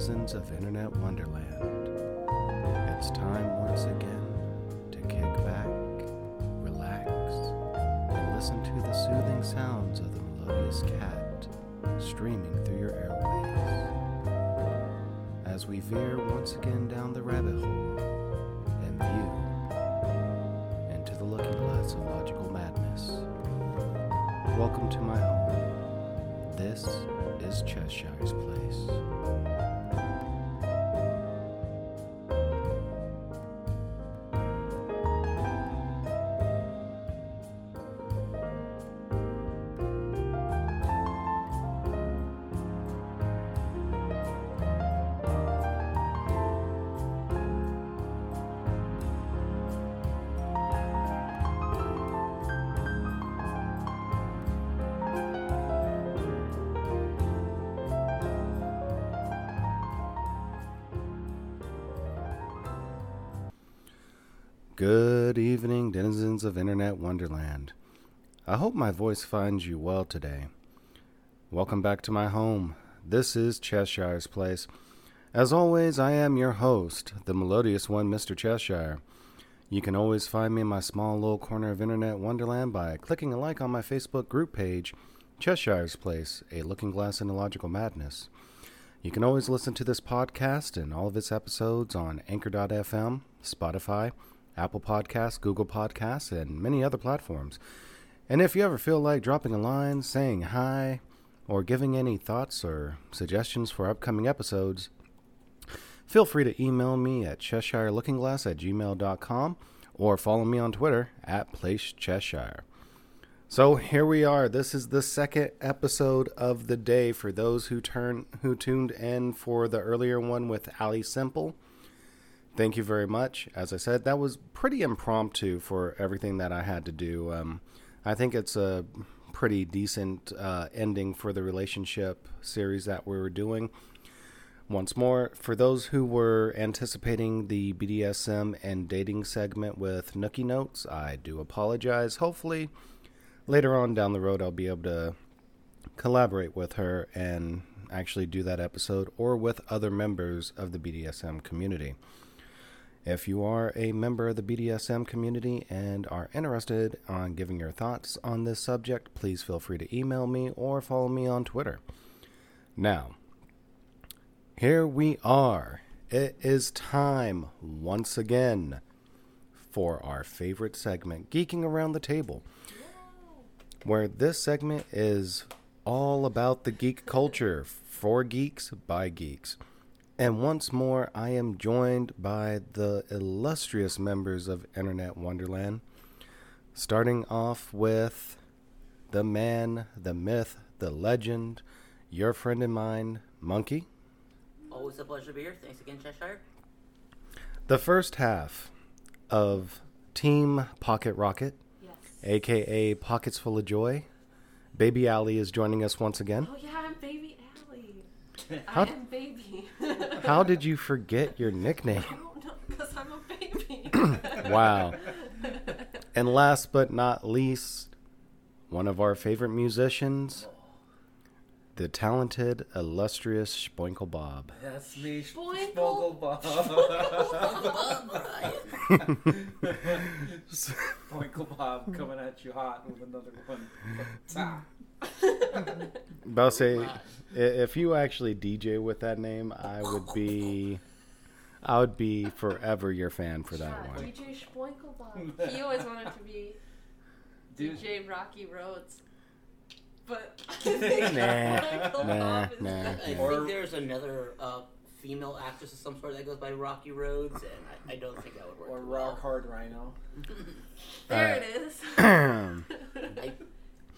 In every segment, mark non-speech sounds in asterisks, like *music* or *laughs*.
denizens of Internet Wonderland. It's time once again to kick back, relax, and listen to the soothing sounds of the melodious cat streaming through your airways. As we veer once again down the rabbit hole and view into the looking glass of logical madness. Welcome to my home. This is Cheshire's Place. Good evening, denizens of Internet Wonderland. I hope my voice finds you well today. Welcome back to my home. This is Cheshire's Place. As always, I am your host, the melodious one, Mr. Cheshire. You can always find me in my small little corner of Internet Wonderland by clicking a like on my Facebook group page, Cheshire's Place, a looking glass into logical madness. You can always listen to this podcast and all of its episodes on Anchor.fm, Spotify, Apple Podcasts, Google Podcasts, and many other platforms. And if you ever feel like dropping a line, saying hi, or giving any thoughts or suggestions for upcoming episodes, feel free to email me at CheshireLookingGlass at gmail.com or follow me on Twitter at Place Cheshire. So here we are. This is the second episode of the day for those who turn who tuned in for the earlier one with Ali Simple. Thank you very much. As I said, that was pretty impromptu for everything that I had to do. Um, I think it's a pretty decent uh, ending for the relationship series that we were doing. Once more, for those who were anticipating the BDSM and dating segment with Nookie Notes, I do apologize. Hopefully, later on down the road, I'll be able to collaborate with her and actually do that episode or with other members of the BDSM community. If you are a member of the BDSM community and are interested on giving your thoughts on this subject, please feel free to email me or follow me on Twitter. Now, here we are. It is time once again for our favorite segment, Geeking Around the Table, where this segment is all about the geek culture for geeks by geeks. And once more, I am joined by the illustrious members of Internet Wonderland, starting off with the man, the myth, the legend, your friend and mine, Monkey. Always a pleasure to be here. Thanks again, Cheshire. The first half of Team Pocket Rocket, Yes. aka Pockets Full of Joy. Baby Allie is joining us once again. Oh yeah, I'm Baby Allie. *laughs* How- I am Baby. *laughs* How did you forget your nickname? I don't know, because I'm a baby. *laughs* Wow. And last but not least, one of our favorite musicians, the talented, illustrious Spoinkle Bob. That's me, Spoinkle. Spoinkle Bob. Spoinkle Bob coming at you hot with another one. Ta. About to say, if you actually DJ with that name, I would be, I would be forever your fan for that Yeah, one. DJ Spoinkle Bob. He always wanted to be Dude, DJ Rocky Roads. But *laughs* Nah, nah, nah, good. I Or- think there's another uh, female actress of some sort that goes by Rocky Roads, and I, I don't think that would work. or Rock well. Hard Rhino. *laughs* There it is. *clears throat* I,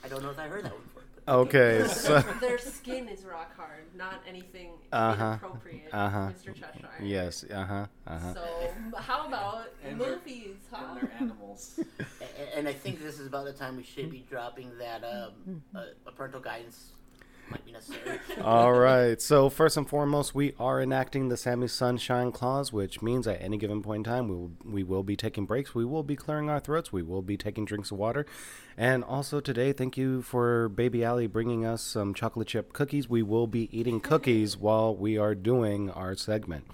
I don't know if I heard that one before. But okay, so Their skin is rock hard, not anything Uh-huh. inappropriate, Uh-huh. Mr. Cheshire. yes, uh huh, uh huh. So, how about And they're- movies, huh? And they're animals. *laughs* A- And I think this is about the time we should be dropping that um, uh, a parental guidance might be necessary. *laughs* All right. So first and foremost, we are enacting the Sammy Sunshine Clause, which means at any given point in time, we will we will be taking breaks. We will be clearing our throats. We will be taking drinks of water, and also today, thank you for Baby Allie bringing us some chocolate chip cookies. We will be eating cookies while we are doing our segment.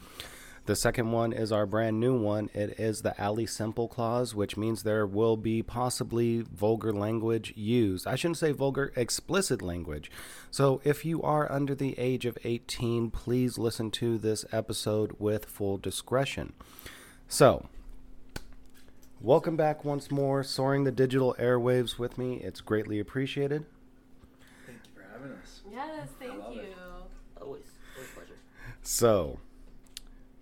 The second one is our brand new one. It is the Ali Simple clause, which means there will be possibly vulgar language used. I shouldn't say vulgar, explicit language. So if you are under the age of 18, please listen to this episode with full discretion. So, welcome back once more, soaring the digital airwaves with me. It's greatly appreciated. Thank you for having us. Yes, thank you. it. always, always a pleasure. So,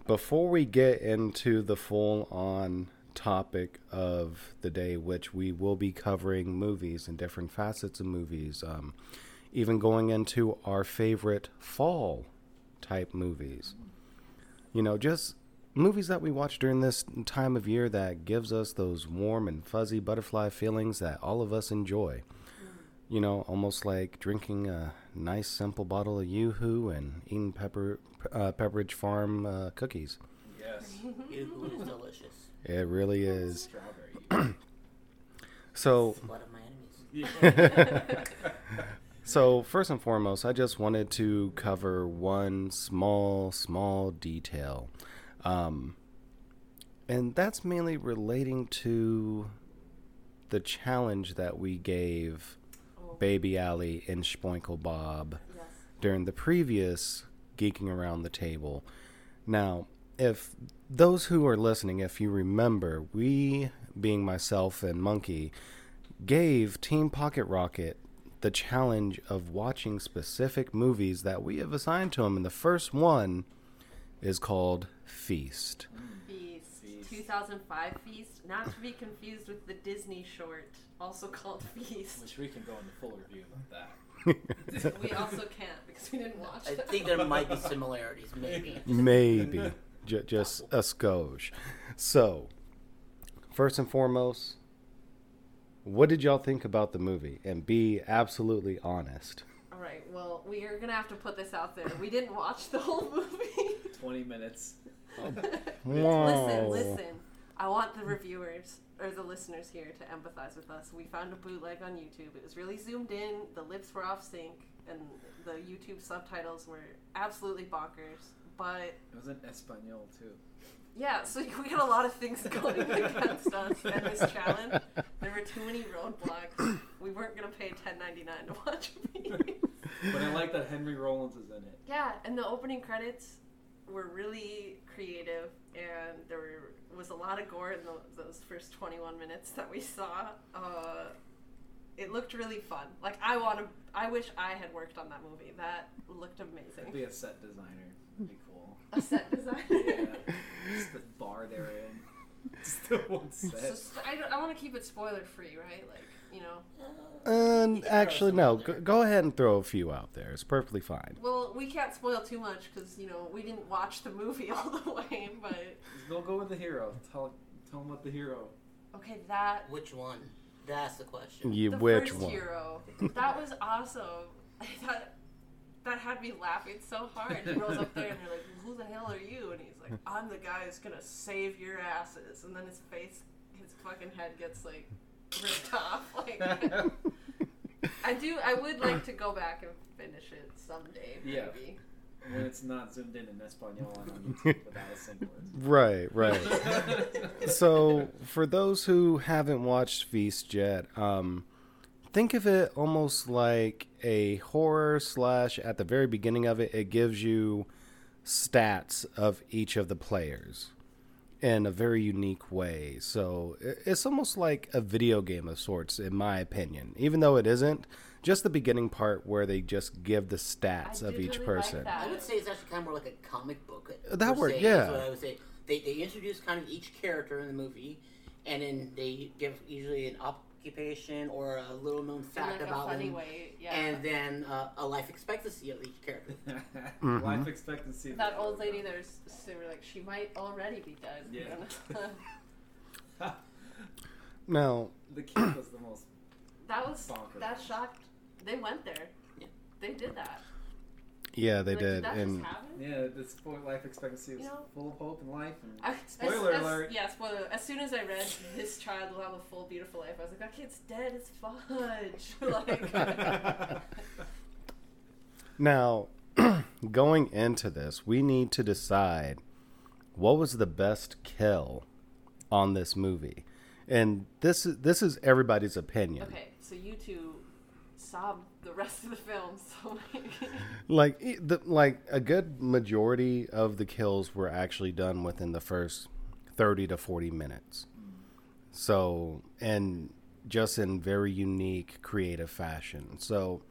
before we get into the full on topic of the day, which we will be covering movies and different facets of movies, um, even going into our favorite fall type movies. You know, just movies that we watch during this time of year that gives us those warm and fuzzy butterfly feelings that all of us enjoy. You know, almost like drinking a nice simple bottle of Yoo-Hoo and eating pepper uh, Pepperidge Farm uh, cookies. Yes. *laughs* Yoo-hoo is delicious. It really is. Strawberry. *clears throat* So, Blood of my enemies. *laughs* *laughs* so first and foremost, I just wanted to cover one small, small detail, um, and that's mainly relating to the challenge that we gave Baby Allie and Spoinkle Bob yes. during the previous Geeking Around the Table. Now, if those who are listening, if you remember, we, being myself and Monkey, gave Team Pocket Rocket the challenge of watching specific movies that we have assigned to them. And the first one is called Feast. Feast. Feast. 2005 Feast, not to be confused with the Disney short, also called *laughs* Feast. Which we can go into full review about that. *laughs* We also can't because we didn't watch I it. think there might be similarities, maybe. *laughs* Maybe. J- just a skosh. So, first and foremost, what did y'all think about the movie? And be absolutely honest. All right, well, we are gonna have to put this out there. We didn't watch the whole movie. 20 minutes. Wow. *laughs* Listen, listen. I want the reviewers or the listeners here to empathize with us. We found a bootleg on YouTube. It was really zoomed in. The lips were off sync, and the YouTube subtitles were absolutely bonkers. But It was in Espanol too. yeah, so *laughs* we got a lot of things going against us in this challenge. There were too many roadblocks. We weren't gonna pay ten ninety nine to watch *laughs* movies. But I like that Henry Rollins is in it. Yeah, and the opening credits were really creative, and there were, was a lot of gore in the, those first 21 minutes that we saw. Uh, it looked really fun. Like I want to, I wish I had worked on that movie. That looked I'd amazing. be a set designer. It'd be cool. A set designer. *laughs* yeah. Just the bar they're in. *laughs* Just the one set. s- I, don't- I want to keep it spoiler free, right? Like you know. And You actually, no. Go, go ahead and throw a few out there. It's perfectly fine. Well, we can't spoil too much because you know we didn't watch the movie *laughs* all the way. But Just Don't go with the hero. Tell tell him about the hero. okay, that Which one? That's the question. You the which first one? hero. That was awesome. *laughs* that that had me laughing so hard. He rolls up there and you're like, "Who the hell are you?" And he's like, "I'm the guy who's gonna save your asses." And then his face, his fucking head gets like ripped off. *laughs* Like *laughs* I do. I would like to go back and finish it someday. Yeah. Maybe. When it's not zoomed in in Espanol and on *laughs* YouTube without a single Right, right. so, for those who haven't watched Feast yet, um, think of it almost like a horror slash. At the very beginning of it, it gives you stats of each of the players in a very unique way. So it's almost like a video game of sorts, in my opinion. Even though it isn't, just the beginning part where they just give the stats I of did each really like person. that. I would say it's actually kind of more like a comic book. Uh, that per worked, se, yeah. Is what I would say. They, they introduce kind of each character in the movie, and then they give usually an occupation or a little known fact like a about funny them, way. Yeah. and then uh, a life expectancy of each character. *laughs* Mhm. Life expectancy. of that old hero. lady there's they were like she might already be dead. Yeah. *laughs* *laughs* Now, the kid was the most. that was Bonkers. that shocked. They went there. Yeah. they did that. Yeah, they Like, did. that And just? Yeah, the spoil life expectancy is You know? full of hope and life. And I, Spoiler as, alert. As, yeah, spoiler. As soon as I read this child will have a full, beautiful life, I was like, that kid's dead. It's fudge. *laughs* like, *laughs* now, *clears throat* going into this, we need to decide what was the best kill on this movie. And this is this is everybody's opinion. okay, so you two sobbed the rest of the film. *laughs* So like, like the, like a good majority of the kills were actually done within the first 30 to 40 minutes. So and just in very unique creative fashion. So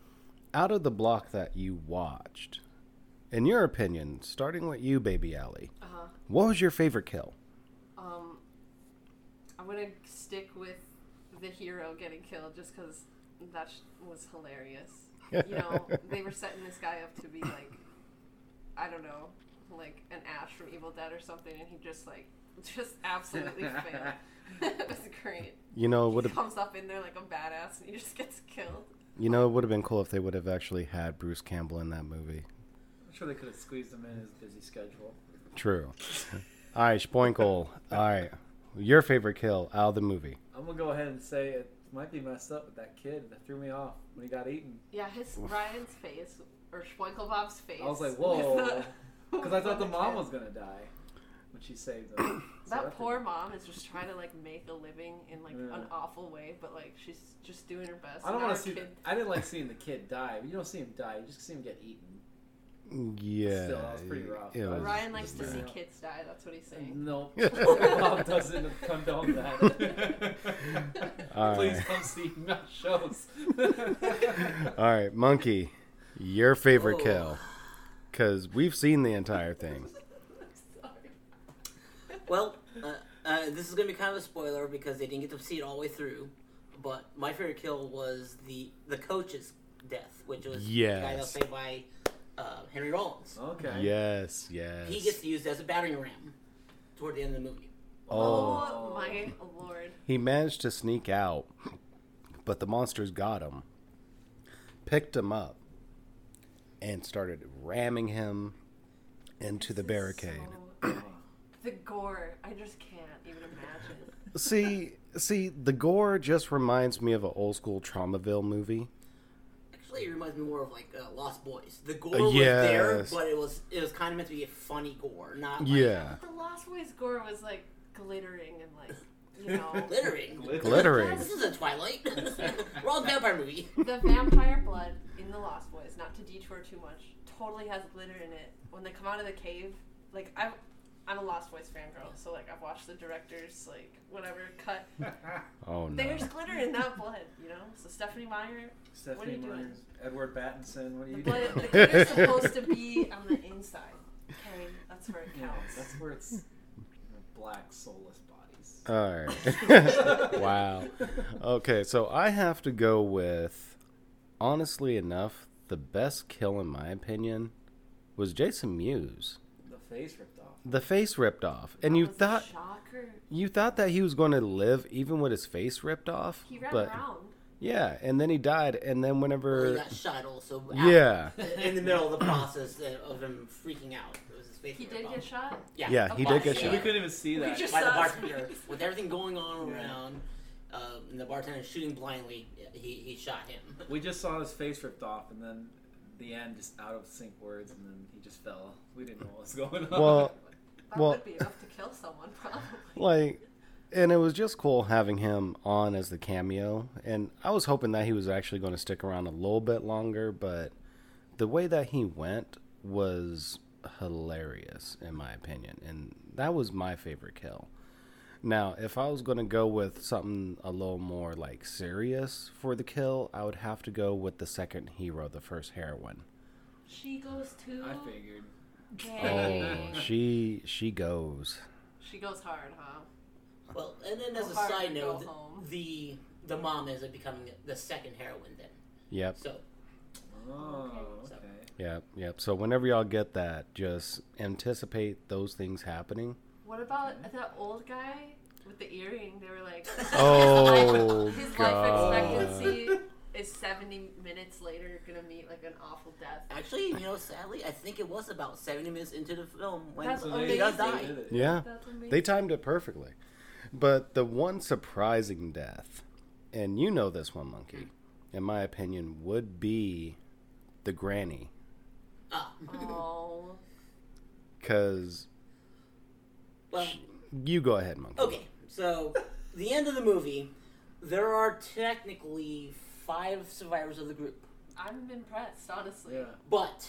out of the block that you watched in your opinion starting with you baby Allie, uh, what was your favorite kill? Um, I'm gonna stick with the hero getting killed just because that sh- was hilarious. *laughs* You know, they were setting this guy up to be like, I don't know, like an Ash from Evil Dead or something, and he just like, just absolutely *laughs* failed. *laughs* it was great. you know it He would have comes up in there like a badass, and he just gets killed. you know it would have been cool if they would have actually had Bruce Campbell in that movie I'm sure they could have squeezed him in his busy schedule. true all right Spoinkle all right your favorite kill out of the movie I'm gonna go ahead and say it might be messed up with that kid that threw me off when he got eaten. Yeah, his Ryan's face or Schweinkelbob's face. I was like, *laughs* whoa, because I thought the *laughs* mom kid. was gonna die when she saved him. *coughs* So That didn't- poor mom is just trying to like make a living in like Yeah. an awful way, but like she's just doing her best. I don't want to see. kid- I didn't like seeing the kid die. But you don't see him die. You just see him get eaten. Yeah, Still, that was pretty rough. it was- Ryan likes to see kids die. That's what he's saying. No, mom *laughs* *laughs* doesn't condone that. *laughs* All Please right. come see my shows. All right, monkey, your favorite Oh. kill, because we've seen the entire thing. Sorry. Well, uh, uh, this is gonna be kind of a spoiler because they didn't get to see it all the way through. But my favorite kill was the the coach's death, which was the guy that was Yes. played by uh, Henry Rollins. Okay. Yes, yes. He gets used as a battering ram toward the end of the movie. Oh. Oh my lord. He managed to sneak out, but the monsters got him, picked him up, and started ramming him into the This is barricade. so- *coughs* the gore, I just can't even imagine. See, see, the gore just reminds me of an old school Tromaville movie. Actually, it reminds me more of like uh, Lost Boys. The gore Uh, was there, but it was it was kind of meant to be a funny gore, not like Yeah, The Lost Boys gore was like glittering and like, you know. *laughs* glittering. glittering. This is a Twilight. *laughs* *laughs* Wrong vampire movie. the vampire blood in the Lost Boys, not to detour too much, totally has glitter in it. When they come out of the cave, like I've, I'm a Lost Boys fangirl, so like I've watched the director's like whatever cut. *laughs* Oh no. There's glitter in that blood, you know. So Stephenie Meyer, Stephanie you doing? Edward Pattinson. What are the you blood, doing? the glitter's *laughs* supposed to be on the inside. Okay, that's where it Yeah, counts. that's where it's black soulless bodies. All right. *laughs* wow. Okay, so I have to go with, honestly enough, the best kill in my opinion was Jason Mewes. The face ripped off. The face ripped off, and That you was a thought shocker. you thought that he was going to live even with his face ripped off. He ran but around. yeah, and then he died, and then Well, whenever he got shot also. yeah, *laughs* In the middle of the process of him freaking out. It was his face He ripped did off. get shot. Yeah, Yeah, he did bunch, get yeah. shot. We couldn't even see that. by the bartender *laughs* with everything going on Yeah. around, uh, and the bartender shooting blindly. He, he shot him. *laughs* We just saw his face ripped off, and then the end, just out of sync words, and then he just fell. We didn't know what was going on. well, That Well- would be enough to kill someone, *laughs* probably. like and it was just cool having him on as the cameo and i was hoping that he was actually going to stick around a little bit longer but the way that he went was hilarious in my opinion and that was my favorite kill now if i was going to go with something a little more like serious for the kill i would have to go with the second hero the first heroine She goes too. I figured. Dang. oh she she goes She goes hard, huh? Well, and then as Go a hard side or go note, home. the the mom ends up becoming the second heroine then. yep So Oh, Okay. okay. Yep, yep. So whenever y'all get that, just anticipate those things happening. What about that old guy with the earring? They were like, Oh, *laughs* his life, oh, his God. life expectancy is 70 minutes later you're gonna meet like an awful death. Actually, you know, sadly, I think it was about 70 minutes into the film when That's So he does die. did. Yeah. That's amazing. They timed it perfectly. But the one surprising death, and you know this one, Monkey, in my opinion, would be the granny. Ah, Oh. *laughs* Because well, you go ahead, Monkey. okay. So, the end of the movie, there are technically five survivors of the group, I'm impressed, honestly. Yeah. but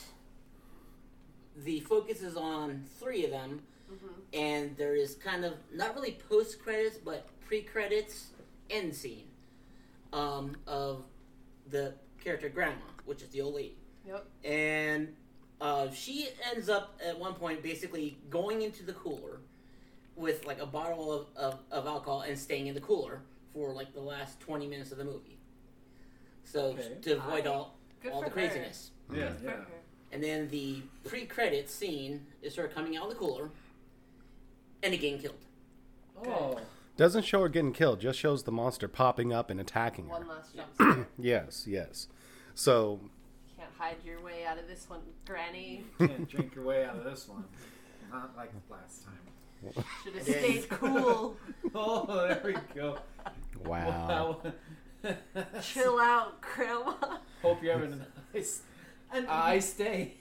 the focus is on three of them, Mhm. and there is kind of not really post credits, but pre credits end scene um, of the character Grandma, which is the old lady. Yep. and uh, she ends up at one point basically going into the cooler with like a bottle of, of, of alcohol and staying in the cooler for like the last 20 minutes of the movie so Okay. to avoid I- all, Good all the craziness Yeah. her. Good Yeah. and then the pre-credit scene is her coming out of the cooler and again killed Oh. Doesn't show her getting killed, just shows the monster popping up and attacking her. One last jump *clears throat* scare. Yes, yes. So, Can't hide your way out of this one, Granny. *laughs* Can't drink your way out of this one. Not like last time. Should have stayed cool. *laughs* Oh, there we go. wow. Wow. *laughs* Chill out, Grandma. Hope you're having a *laughs* nice, And nice *laughs* day.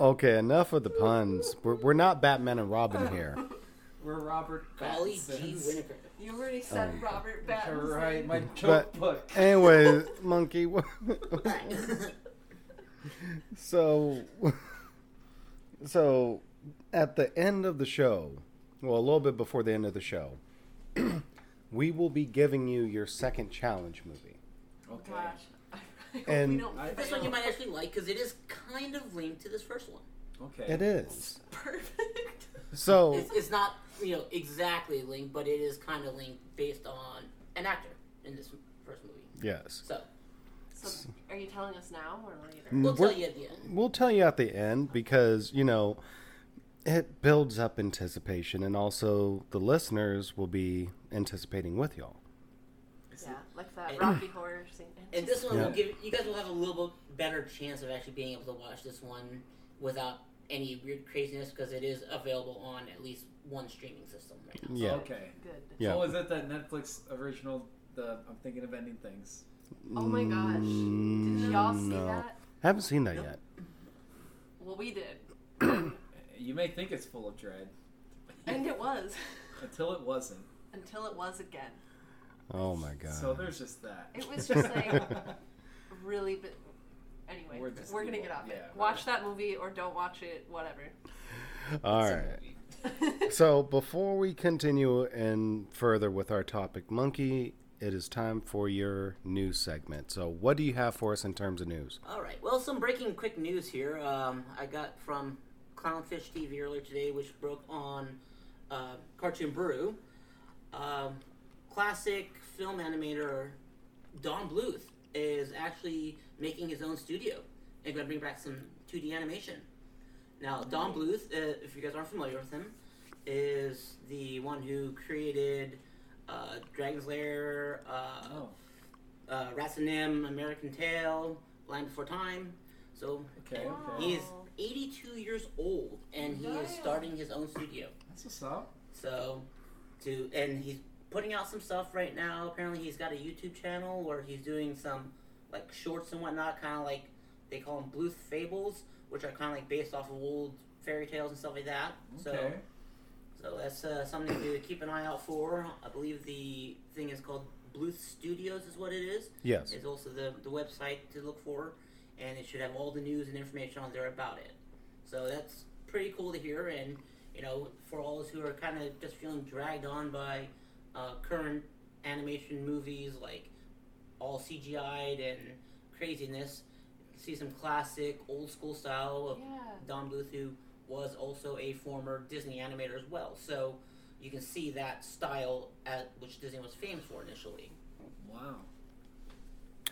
Okay, enough of the puns. We're, we're not Batman and Robin here. We're Robert golly gee Pattinsons. Winifred you already said Um, Robert You're Pattinson. right, my But- joke book. Anyway, Monkey. so, so at the end of the show, well, a little bit before the end of the show, we will be giving you your second challenge movie. Okay. Gosh. *laughs* I And- we don't I- this one you might actually like because it is kind of linked to this first one Okay. It is. Perfect. *laughs* So, it's, it's not you know exactly linked but it is kind of linked based on an actor in this first movie yes. so So, are you telling us now or later? Mm, we'll We're- tell you at the end We'll tell you at the end because, you know, it builds up anticipation and also the listeners will be anticipating with y'all. Yeah, like that And- *clears throat* Rocky Horror scene. And this one Yeah. will give you guys will have a little bit better chance of actually being able to watch this one without any weird craziness because it is available on at least one streaming system right now. Yeah. Okay. Good. Yeah. So is it that Netflix original? The I'm thinking of ending things. Oh my gosh. Mm, Did y'all see no. that? Haven't seen that Nope. yet. Well, we did. You may think it's full of dread And it *laughs* was. until it wasn't. Until it was again. Oh my god. So there's just that. It was just like *laughs* really. but anyway, We're we're, just gonna evil. get off it. Yeah, Watch that movie or don't watch it. Whatever. All It's right. *laughs* So before we continue and further with our topic, Monkey, it is time for your news segment. So what do you have for us in terms of news? All right. Well, some breaking quick news here. Um, I got from Clownfish TV earlier today, which broke on uh, Cartoon Brew. Um, classic film animator Don Bluth is actually making his own studio and going to bring back some 2D animation. Now, Don Bluth, uh, if you guys aren't familiar with him, is the one who created uh, Dragon's Lair, uh, Oh, uh, Rats and NIMH, American Tail, Land Before Time. So okay, Wow. okay. he is 82 years old, and he is starting his own studio. That's what's up. So, to and he's putting out some stuff right now. Apparently, he's got a YouTube channel where he's doing some like shorts and whatnot, kind of like they call them Bluth Fables, which are kind of like based off of old fairy tales and stuff like that. So. Okay. So that's uh, something to keep an eye out for. I believe the thing is called Bluth Studios, is what it is. Yes. It's also the, the website to look for, and it should have all the news and information on there about it. So that's pretty cool to hear, and you know, for all those who are kind of just feeling dragged on by uh, current animation movies like all CGI'd and craziness, see some classic old school style of Yeah. Don Bluth, who was also a former Disney animator as well. So you can see that style at which Disney was famous for initially. Wow.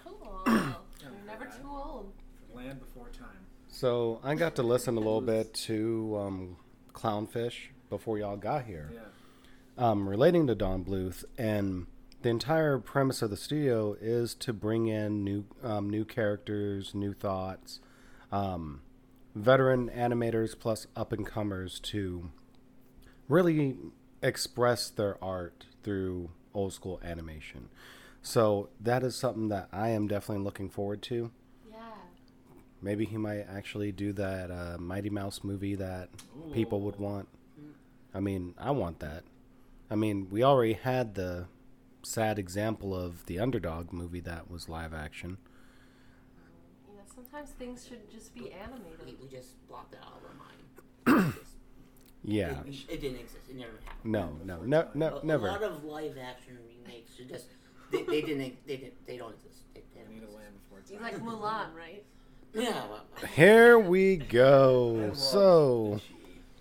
Cool. *coughs* You're never too old. Land before time. So I got to listen a little bit to um, Clownfish before y'all got here, Yeah. um, relating to Don Bluth, and the entire premise of the studio is to bring in new um, new characters, new thoughts, um, veteran animators plus up and comers to really express their art through old school animation. So that is something that I am definitely looking forward to. Yeah. Maybe he might actually do that uh, Mighty Mouse movie that people would want. I mean, I want that. I mean, we already had the sad example of the Underdog movie that was live action. You know, sometimes things should just be animated. we just blocked that out of our mind. *coughs* Just- Yeah. It, it didn't exist. It never happened. No, no, no, A, no, a lot of live action remakes should just they, they didn't they didn't they don't exist. They, they I don't need a exist. land before it's You like Mulan, right? Yeah. Well, *laughs* Here we go. So,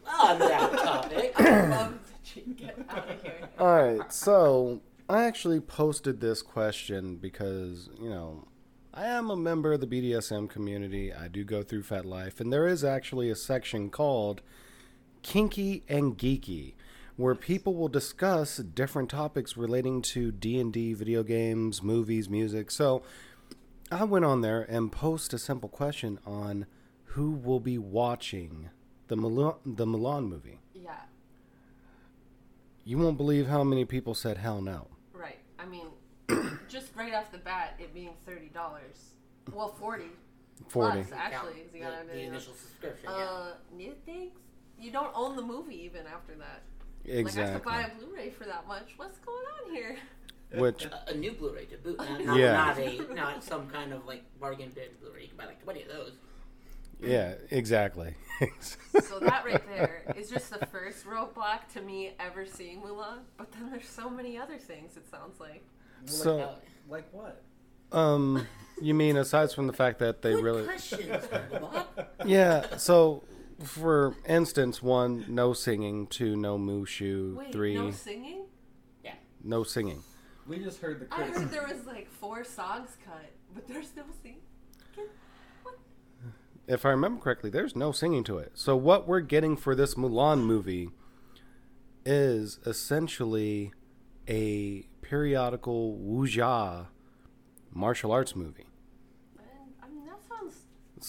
on that topic. I love the cheat. Get out of here. all right. So, I actually posted this question because, you know, I am a member of the BDSM community. I do go through FetLife, and there is actually a section called Kinky and Geeky where people will discuss different topics relating to D&D, video games, movies, music. So, I went on there and posed a simple question on who will be watching the Mulan, the Mulan movie. Yeah. You won't believe how many people said hell no. Right. I mean, *coughs* just right off the bat, it being thirty dollars. Well, forty. 40. Plus, actually, Count you gotta the, the initial subscription. Uh, new things. You don't own the movie even after that. Exactly. Like I have to buy a Blu-ray for that much. What's going on here? Which a, a new Blu-ray to boot. Not, not, Yeah. not a not some kind of like bargain bin Blu-ray. You can buy like twenty of those. yeah, exactly. So that right there is just the first roadblock to me ever seeing Mulan. But then there's so many other things. It sounds like. So- like what? um you mean aside from the fact that they good really questions, Bob. Yeah, so for instance, one no singing, two no mushu, Wait, three no singing? Yeah. No singing. We just heard the I heard there was like four songs cut, but there's no singing. If I remember correctly, there's no singing to it. So what we're getting for this Mulan movie is essentially a periodical wuxia martial arts movie. And, I mean, that sounds.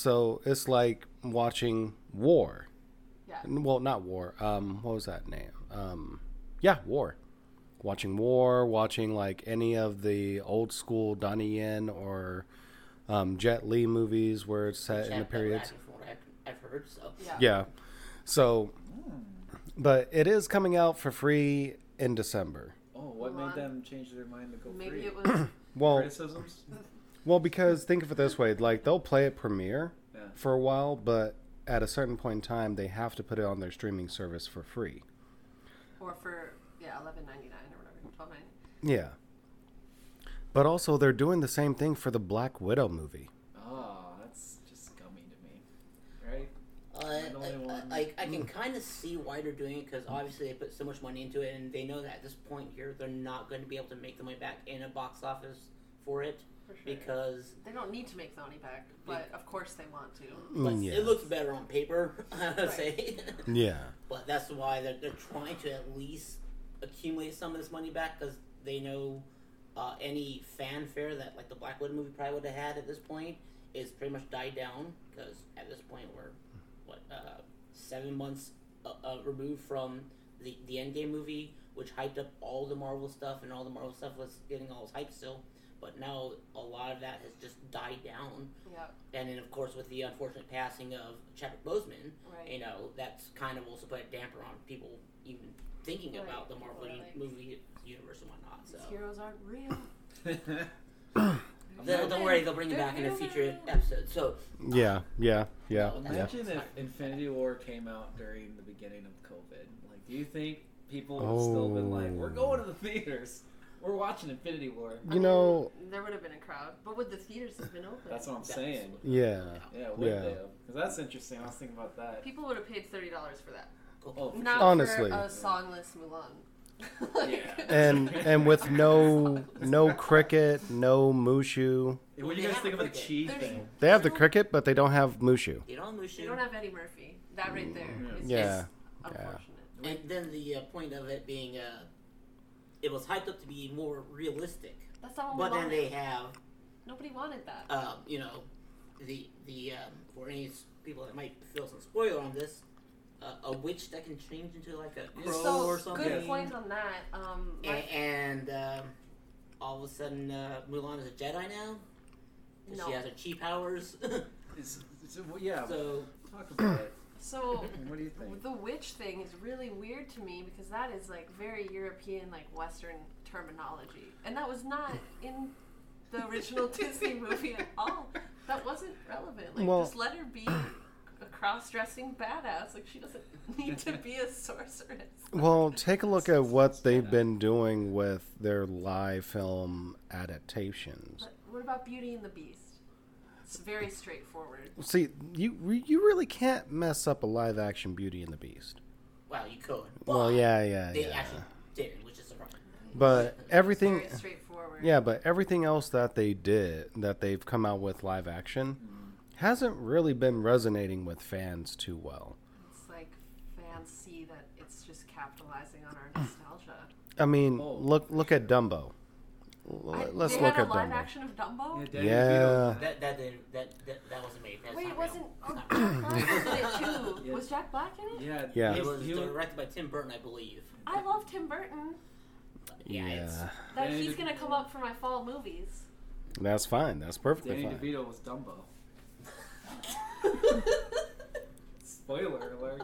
So it's like watching War. Yeah. Well, not War. Um, what was that name? Um, yeah, War. Watching War, watching like any of the old school Donnie Yen or um, Jet Li movies where it's set in the Check that periods. racket from I've, I've heard. So Yeah. Yeah. So, Hmm. but it is coming out for free in December. Oh, what Mulan. made them change their mind to go Maybe free? it was. *coughs* Well, Criticisms? Well, because think of it this way: like they'll play it premiere Yeah. for a while, but at a certain point in time, they have to put it on their streaming service for free. or for, yeah, eleven ninety nine or whatever. Twelve ninety. Yeah. But also, they're doing the same thing for the Black Widow movie. Oh, that's just gummy to me. Right? Uh, I I. I, I can kind of see why they're doing it because obviously they put so much money into it, and they know that at this point here they're not going to be able to make the money back in a box office for it For sure. because They don't need to make the money back, but of course they want to. but Mm, yeah. it looks better on paper, *laughs* I would say. Yeah. *laughs* but that's why they're, they're trying to at least accumulate some of this money back because they know uh, any fanfare that like the Black Widow movie probably would have had at this point is pretty much died down because at this point we're what uh, seven months uh, uh, removed from the the Endgame movie, which hyped up all the Marvel stuff and all the Marvel stuff was getting all its hype still. But now a lot of that has just died down, Yeah. and then of course with the unfortunate passing of Chadwick Boseman, Right. you know that's kind of also put a damper on people even thinking Right. about the Marvel People like- movie universe and whatnot. So These heroes aren't real. *laughs* They'll- don't worry, they'll bring you back in a future episode. So Yeah. Yeah. Yeah. No, Yeah. Imagine if Infinity War came out during the beginning of COVID. Like, do you think people would still been like, "We're going to the theaters, we're watching Infinity War"? I You know, mean, there would have been a crowd, but would the theaters have been open? That's what I'm That's- saying. yeah. Yeah, would Yeah. Because that's interesting. I was thinking about that. People would have paid thirty dollars for that. Oh, for not sure. Honestly. for a songless Mulan. Like- *laughs* Yeah. And and with no no cricket, no mushu. What do you guys think a of the cricket. chi thing? They have the cricket, but they don't have mushu. you know, Mushu. You don't have Eddie Murphy. That right there Mm, is Yeah. just Yeah. unfortunate. And then the uh, point of it being uh, it was hyped up to be more realistic. That's not what But we then they have, Nobody wanted that. um, you know, the the um, for any people that might feel some spoiler on this, uh, a witch that can change into like a crow so or something. good point on that. Um, A- my, and um, all of a sudden, uh, Mulan is a Jedi now. 'Cause She has her chi powers. *laughs* It's, it's, well, yeah, so talk about it. So *laughs* What do you think? the witch thing is really weird to me because that is like very European, like Western terminology, and that was not in the original *laughs* Disney movie at all. That wasn't relevant. Like, Well- just let her be a cross-dressing badass. Like, she doesn't need to be a sorceress. Well, *laughs* take a look at what they've been doing with their live film adaptations. But what about Beauty and the Beast? It's very straightforward. See, you you really can't mess up a live action Beauty and the Beast. well, you could. Well, but yeah, yeah, They yeah. actually did, which is surprising. But everything, Very straightforward. yeah, but everything else that they did, that they've come out with live action, mm-hmm. hasn't really been resonating with fans too well. It's like fans see that it's just capitalizing on our nostalgia. I mean, Oh. look look at Dumbo. L- I- Let's they look had at a live Dumbo. action of Dumbo. Danny Yeah. DeVito. That that did that that, that wasn't made. That's Wait, not wasn't real. oh, It's not real. Jack Black was in it *laughs* too? Yeah. Was Jack Black in it? Yeah, Yeah. he It was was- directed by Tim Burton, I believe. I love Tim Burton. Yeah, it's, Yeah, That Danny he's De- gonna come up for my fall movies. that's fine. That's perfectly Danny fine. DeVito was Dumbo. *laughs* Spoiler alert.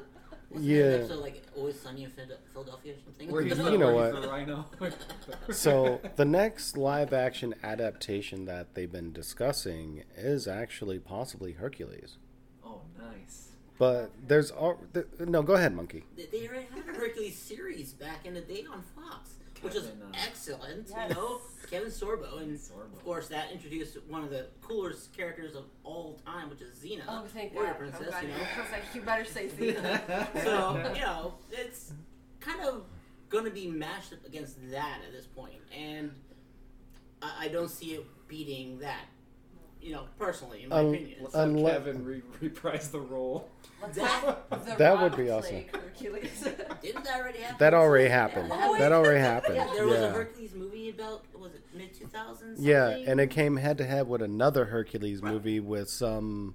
Wasn't Yeah. There an episode like Always Sunny in Philadelphia or something. Where he's *laughs* You know what? he's *laughs* the. So the next live action adaptation that they've been discussing is actually possibly Hercules. oh, nice. But there's all th- no. Go ahead, monkey. They- They already had a Hercules series back in the day on Fox, which is Kevin, uh, excellent. Yes. You know, Kevin Sorbo, and Sorbo. of course that introduced one of the coolest characters of all time, which is Xena, Oh, thank warrior God. Oh, Princess. glad You you- know, I was like, you better say Xena. *laughs* so you know it's kind of going to be mashed up against that at this point, and I, I don't see it beating that. You know, personally, in my Um, opinion. Let's have Unle- Kevin re- reprise the role. Let's That- have *laughs* the that would be play awesome. Hercules. *laughs* Didn't that already happen? That already Yeah, happened. that- That already happened. Yeah, there was a Yeah. Hercules movie about was it mid two thousands? Yeah, and it came head to head with another Hercules movie with some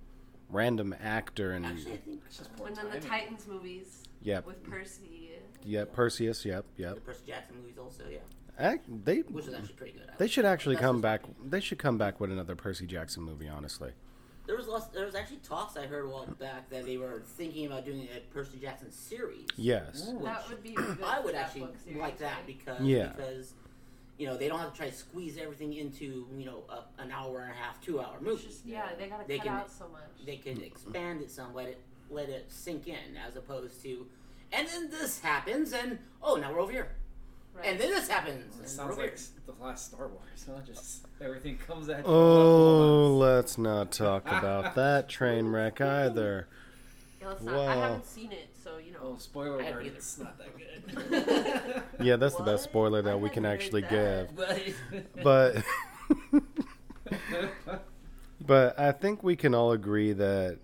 random actor and Actually, I think It's just poor and then the timing. Titans movies yep, with Percy. yeah, Perseus. Yep, the yep. Percy Jackson movies also, yeah, Ac they which is actually pretty good. they should actually That's come just- back. They should come back with another Percy Jackson movie. Honestly, There was lots, there was actually talks I heard a while back that they were thinking about doing a Percy Jackson series. yes. Which That would be good I would actually series, like that because Yeah. because you know they don't have to try to squeeze everything into you know a, an hour and a half, two hour movie. just yeah, they gotta They cut can- out so much. they could expand it some, let it let it sink in, as opposed to, and then this happens, and oh now we're over here, right. and then this happens, It sounds over like here. the last Star Wars, huh? Just everything comes at you. Oh, let's not *laughs* talk about that train wreck either. yeah, let's not, I haven't seen it, so you know. Oh, spoiler alert! It's not that good. *laughs* Yeah, that's the best spoiler that I we can actually heard give. But *laughs* But but I think we can all agree that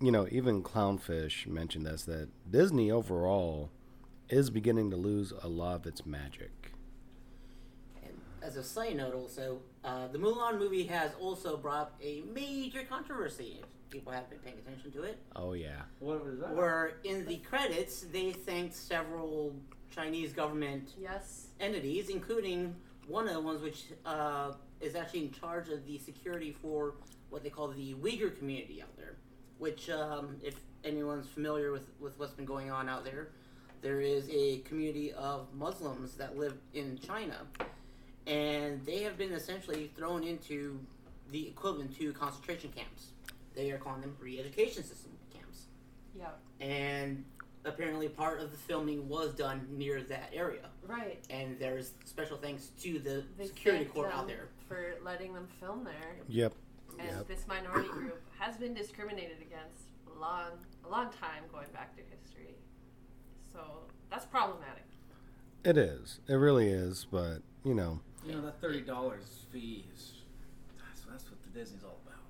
you know, even Clownfish mentioned this that Disney overall is beginning to lose a lot of its magic. And as a side note, also, uh, the Mulan movie has also brought up a major controversy. If people have been paying attention to it, Oh yeah. what was that? where in the credits they thanked several Chinese government Yes. entities, including one of the ones which uh, is actually in charge of the security for what they call the Uyghur community out there. Which, um, if anyone's familiar with, with what's been going on out there, there is a community of Muslims that live in China, and they have been essentially thrown into the equivalent to concentration camps. They are calling them re-education system camps, Yeah. and apparently part of the filming was done near that area Right. and there's special thanks to the They security corps out there. for letting them film there, Yep. and Yep. this minority group has been discriminated against a long, a long time going back to history. So that's problematic. It is. It really is, but you know, You know that thirty dollars fee is that's, that's what the Disney's all about.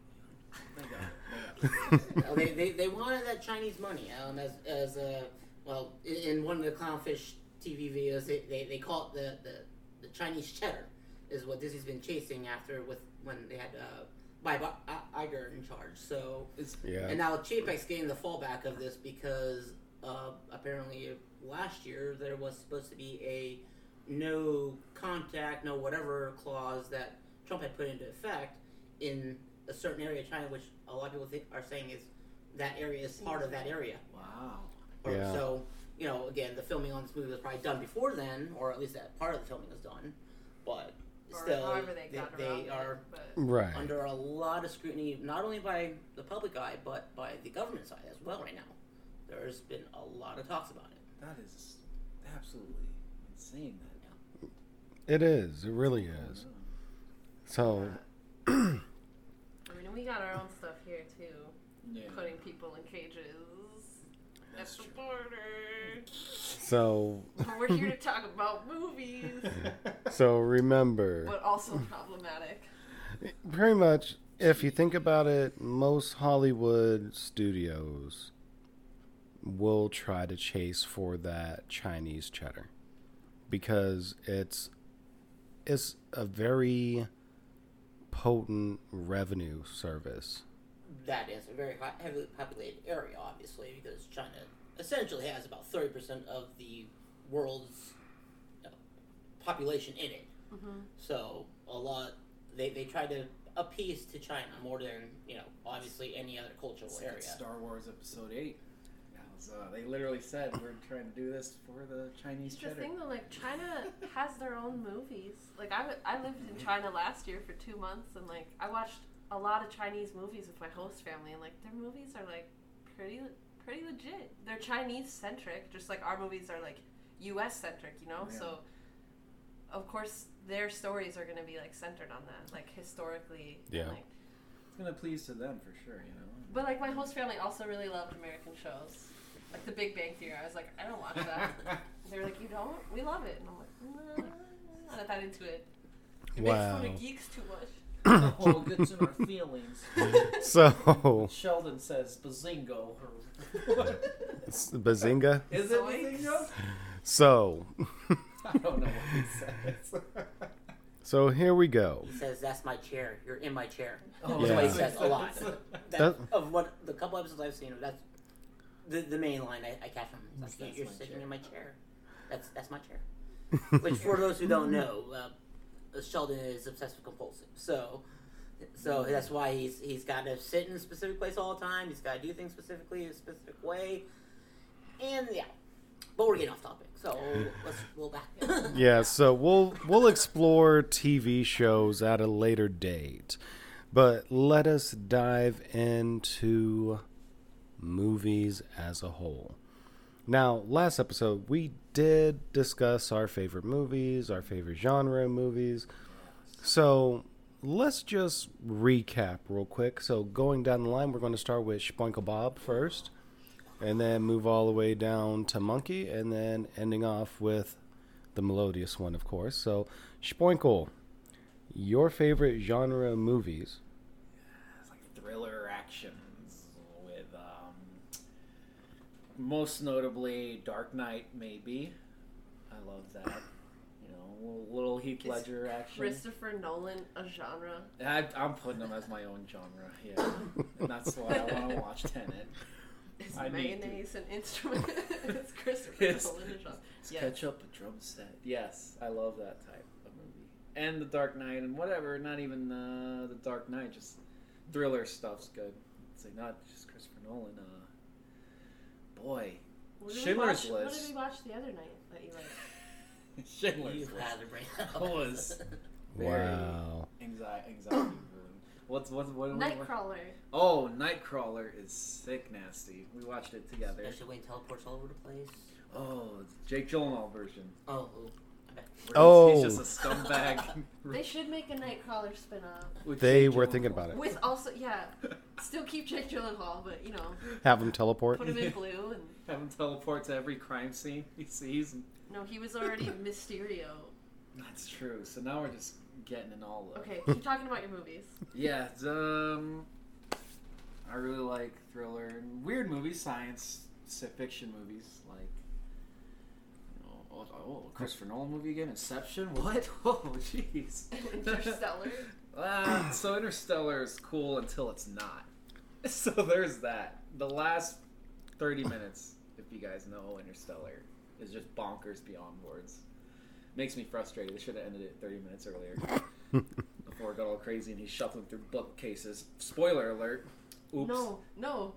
You know? They got it. They got it. *laughs* They, they, they wanted that Chinese money um, as as uh, well in, in one of the clownfish TV videos, they, they, they call it the, the, the Chinese cheddar, is what Disney's been chasing after with when they had uh, Bob Iger in charge. So, It's, Yeah. and now Chapek's getting the fallback of this because uh, apparently last year there was supposed to be a no contact, no whatever clause that Trump had put into effect in a certain area of China, which a lot of people think are saying is that area is part of that area. wow. Or, Yeah. So, you know, again, the filming on this movie was probably done before then, or at least that part of the filming was done. But Or still, they they, they are it. Right. under a lot of scrutiny, not only by the public eye, but by the government side as well right now. There's been a lot of talks about it. That is absolutely insane. That yeah. It is. It really is. Oh, so, *clears throat* I mean, we got our own stuff here too. Yeah. Putting people in cages That's at the true. border. so, *laughs* We're here to talk about movies, *laughs* so remember, *laughs* but also problematic. pretty much, if you think about it, most Hollywood studios will try to chase for that Chinese cheddar because it's it's a very potent revenue service. That is a very high, heavily populated area, obviously, because China essentially has about 30% of the world's uh, population in it. Mm-hmm. So a lot, they, they try to appease to China more than, you know, obviously any other cultural It's like area. Star Wars Episode Eight. That was, uh, they literally said we're trying to do this for the Chinese It's the cheddar. thing though, like China has their own movies. Like I, w- I lived in China last year for two months, and like I watched a lot of Chinese movies with my host family, and like their movies are like pretty, pretty legit. They're Chinese centric, just like our movies are like U.S. centric, you know. Yeah. So, of course, their stories are gonna be like centered on that, like historically. and, Yeah. like, It's gonna please to them for sure, you know. but like my host family also really loved American shows, like The Big Bang Theory. I was like, I don't watch that. *laughs* They're like, you don't? We love it, and I'm like, nah, I'm not that into it. It makes fun Wow. of geeks too much. *coughs* oh, *laughs* gets in our feelings. *laughs* So, Sheldon says bazingo. It's Bazinga. Is it Zoinks. bazingo? So, I don't know what he says. so here we go. He says, "That's my chair. You're in my chair." Oh, That's what he says a lot. That, That- of what the couple episodes I've seen, that's the, the main line I, I catch from. him. That's, That's you're sitting chair." in my chair. That's that's my chair. *laughs* Which, for those who don't know, uh, Sheldon is obsessive compulsive. So, so that's why he's he's got to sit in a specific place all the time. He's got to do things specifically in a specific way. And yeah, but we're getting off topic. So *laughs* let's roll back. *laughs* Yeah, so we'll we'll explore TV shows at a later date. But let us dive into movies as a whole. Now, last episode we did discuss our favorite movies, our favorite genre movies. So let's just recap real quick. So going down the line, we're going to start with Spoinkle Bob first, and then move all the way down to Monkey, and then ending off with the melodious one, of course. So Spoinkle, your favorite genre movies? Yeah, It's like thriller actions with um, most notably Dark Knight. Maybe I love that. You know, little Heath Is Ledger action. Christopher Nolan a genre? I, I'm putting him as my own genre. Yeah, and that's why I want to watch Tenet. *laughs* Is I mayonnaise an instrument? *laughs* it's Christopher It's- Nolan a genre. Yes. catch up a drum set. Yes, I love that type of movie. And The Dark Knight and whatever. Not even uh, The Dark Knight. Just thriller stuff's good. It's like not just Christopher Nolan. Uh, boy, What did we Schindler's watch, What did we watch the other night that you like? *laughs* Schindler's you List. had to bring that *laughs* up. Was. *laughs* Very Wow. Anxiety, anxiety. What's what's what? what- what- Nightcrawler. Oh, Nightcrawler is sick nasty. We watched it together. Especially when he teleports all over the place. Oh, Jake Gyllenhaal version. Oh, ooh. okay. *laughs* Oh. he's just a scumbag. *laughs* They should make a Nightcrawler spin-off. with They Jake were Gyllenhaal. thinking about it. With also, yeah, still keep Jake Gyllenhaal, but you know, Have them teleport. put him in *laughs* blue. And Have him teleport to every crime scene he sees. And no, he was already Mysterio. that's true. So now we're just getting in all of. Okay, keep talking about your movies. Yeah. it's, Um. I really like thriller and weird movies, science fiction movies, like. You oh, oh, Christopher Nolan movie again? Inception? *laughs* What? Oh, jeez. *laughs* Interstellar. *laughs* Ah, so Interstellar is cool until it's not. So there's that. The last 30 minutes, if you guys know Interstellar, is just bonkers beyond words. Makes me frustrated. They should have ended it 30 minutes earlier before it got all crazy and he's shuffling through bookcases. Spoiler alert. Oops. No, no.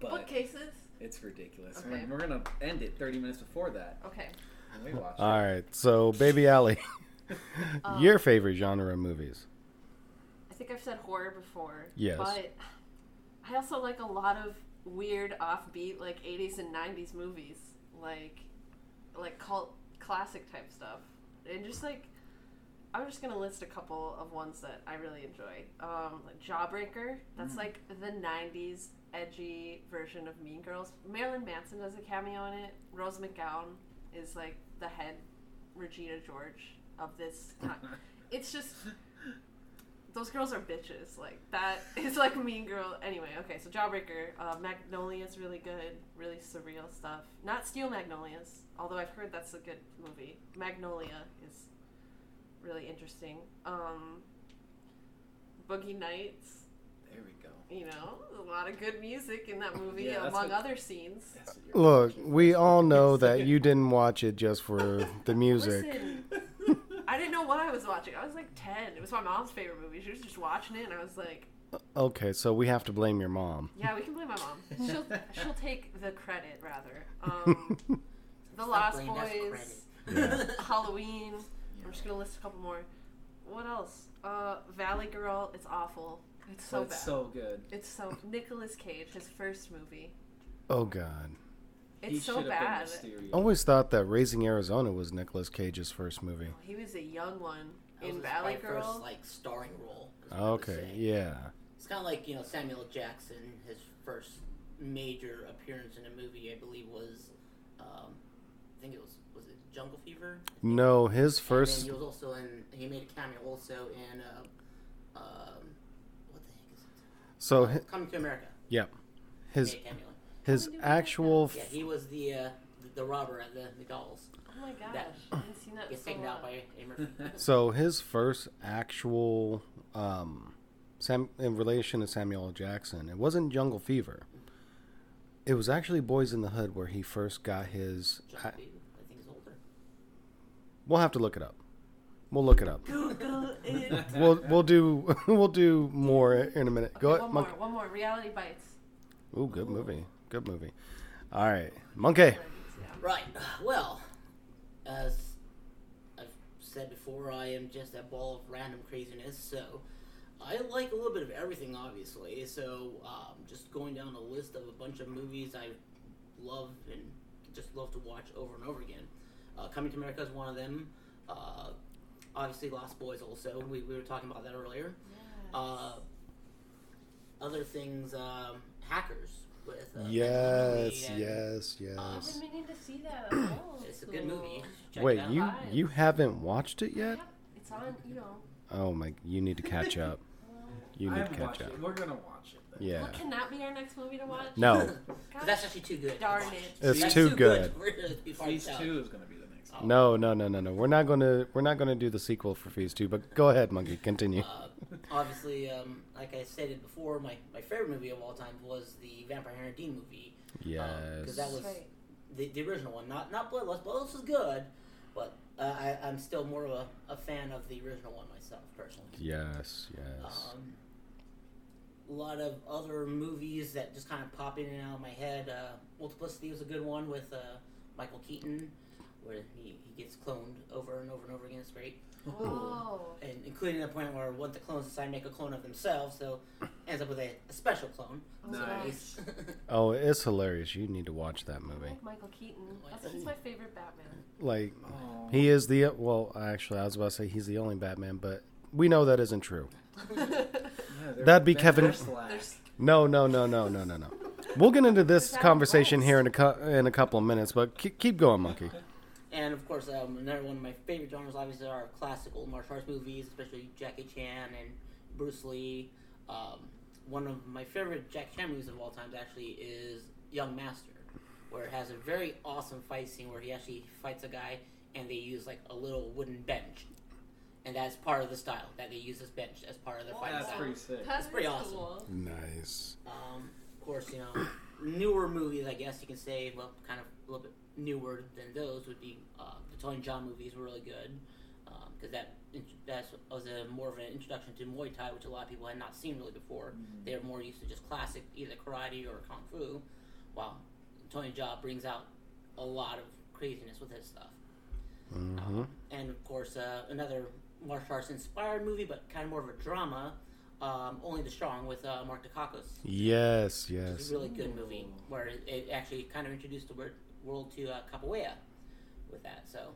but Bookcases. it's ridiculous. Okay. We're, we're gonna end it 30 minutes before that. Okay. And we watch All it. right, so Baby Allie, Um, *laughs* *laughs* your favorite genre of movies? I think I've said horror before. Yes. But I also like a lot of weird, offbeat, like 80s and 90s movies, like like cult classic type stuff, and just like I'm just gonna list a couple of ones that I really enjoy. Um, like Jawbreaker. That's Mm. like the 90s edgy version of Mean Girls. Marilyn Manson does a cameo in it. Rose McGowan is like the head Regina George of this. *laughs* it's just those girls are bitches. Like that *laughs* is like Mean Girl. Anyway, okay. So Jawbreaker, uh, Magnolia is really good, really surreal stuff. Not Steel Magnolias, although I've heard that's a good movie. Magnolia is really interesting. Um, Boogie Nights. There we go. You know, a lot of good music in that movie, Yeah, among what- other scenes. That's what you're Look, we all know *laughs* that you didn't watch it just for the music. Listen, I didn't know what I was watching. I was like ten. It was my mom's favorite movie. She was just watching it, and I was like, Okay, so we have to blame your mom. "Yeah, we can blame my mom. *laughs* She'll she'll take the credit rather." Um, *laughs* the Stop Lost Boys, credit. Halloween. I'm just gonna list a couple more. What else? Uh, Valley Girl. It's awful. It's so But bad. it's so good. It's so Nicolas Cage, his first movie. Oh God, It's he so bad. been Mysterio. always thought that Raising Arizona was Nicolas Cage's first movie. He was a young one That in was Valley my Girl. First, like starring role. is what I would Okay, yeah. It's kind of like you know Samuel Jackson. His first major appearance in a movie, I believe, was um, I think it was was it Jungle Fever. No, his first. then he was also in. He made a cameo also in. Uh, um, what the heck is it? So Uh, Coming to America. yeah, his Made a cameo. his Coming to actual. Yeah, he was the uh, the, the robber at the McDonald's. Oh my gosh, That- I haven't seen that. in Gets so taken out by Murphy. *laughs* So his first actual, um, Sam in relation to Samuel L. Jackson, it wasn't Jungle Fever. It was actually Boys in the Hood where he first got his. Jungle I, Fever, I think he's older. we'll have to look it up. We'll look it up. Google it. We'll we'll do *laughs* we'll do more in a minute. Okay, Go ahead, one more. Monkey. One more. Reality Bites. Ooh, good movie. Good movie. All right, Monkey. Right. Well, as I've said before, I am just a ball of random craziness. So I like a little bit of everything, obviously. So um, just going down a list of a bunch of movies I love and just love to watch over and over again. Uh, Coming to America is one of them. Uh, obviously, Lost Boys also. We, we were talking about that earlier. Uh, other things, um, Hackers with uh, Yes, and- yes, I've yes. been meaning to see that. Oh, *coughs* It's a good movie. Check Wait, it out. you you haven't watched it yet? Yep, It's on. You know. Oh my, you need to catch up. *laughs* You need to catch up. it. We're gonna watch it. Then. Yeah. Well, can that be our next movie to watch? No. *laughs* That's actually too good. Darn it. It's That's too good. for *laughs* it to be part Phase two is gonna be the No, no, no, no, no. We're not gonna we're not gonna do the sequel for Phase Two. But go ahead, Monkey. Continue. Uh, obviously, um, like I stated before, my, my favorite movie of all time was the Vampire Hunter D movie. Yes. Because that was right. the, the original one, not not Bloodlust. Bloodlust was good, but uh, I, I'm still more of a, a fan of the original one myself, personally. Yes, yes. Um, a lot of other movies that just kind of pop in and out of my head. Uh, Multiplicity was a good one with uh, Michael Keaton, where he, he gets cloned over and over and over again. It's great. Oh. and including the point where one of the clones decide to make a clone of themselves, so ends up with a, a special clone. Oh, Nice. *laughs* Oh, it's hilarious. You need to watch that I movie. like Michael Keaton. That's, he's my favorite Batman. Like, he is the well. Actually, I was about to say he's the only Batman, but we know that isn't true. *laughs* *laughs* Yeah, they're- That'd be they're Kevin- first last. There's No, no, no, no, no, no, no. We'll get into this conversation here in a cou- in a couple of minutes, but keep, keep going, Monkey. And of course, um, another one of my favorite genres, obviously, are classical martial arts movies, especially Jackie Chan and Bruce Lee. Um, one of my favorite Jackie Chan movies of all time actually is Young Master. where it has a very awesome fight scene where he actually fights a guy and they use like a little wooden bench, and that's part of the style that they use this bench as part of their fighting That's style. pretty sick. That's pretty pretty awesome. cool. Nice. Um, of course, you know, *coughs* newer movies, I guess you can say, well, kind of a little bit newer than those would be uh, the Tony Jaa movies were really good because that that was a more of an introduction to Muay Thai, which a lot of people had not seen really before. They were more used to just classic either karate or kung fu, while Tony Jaa brings out a lot of craziness with his stuff. hmm Um, and of course, uh, another martial arts inspired movie, but kind of more of a drama. Um, Only the Strong with uh, Mark Dacascos. Yes, It's yes. a really good movie where it, it actually kind of introduced the word, world to uh, capoeira with that. So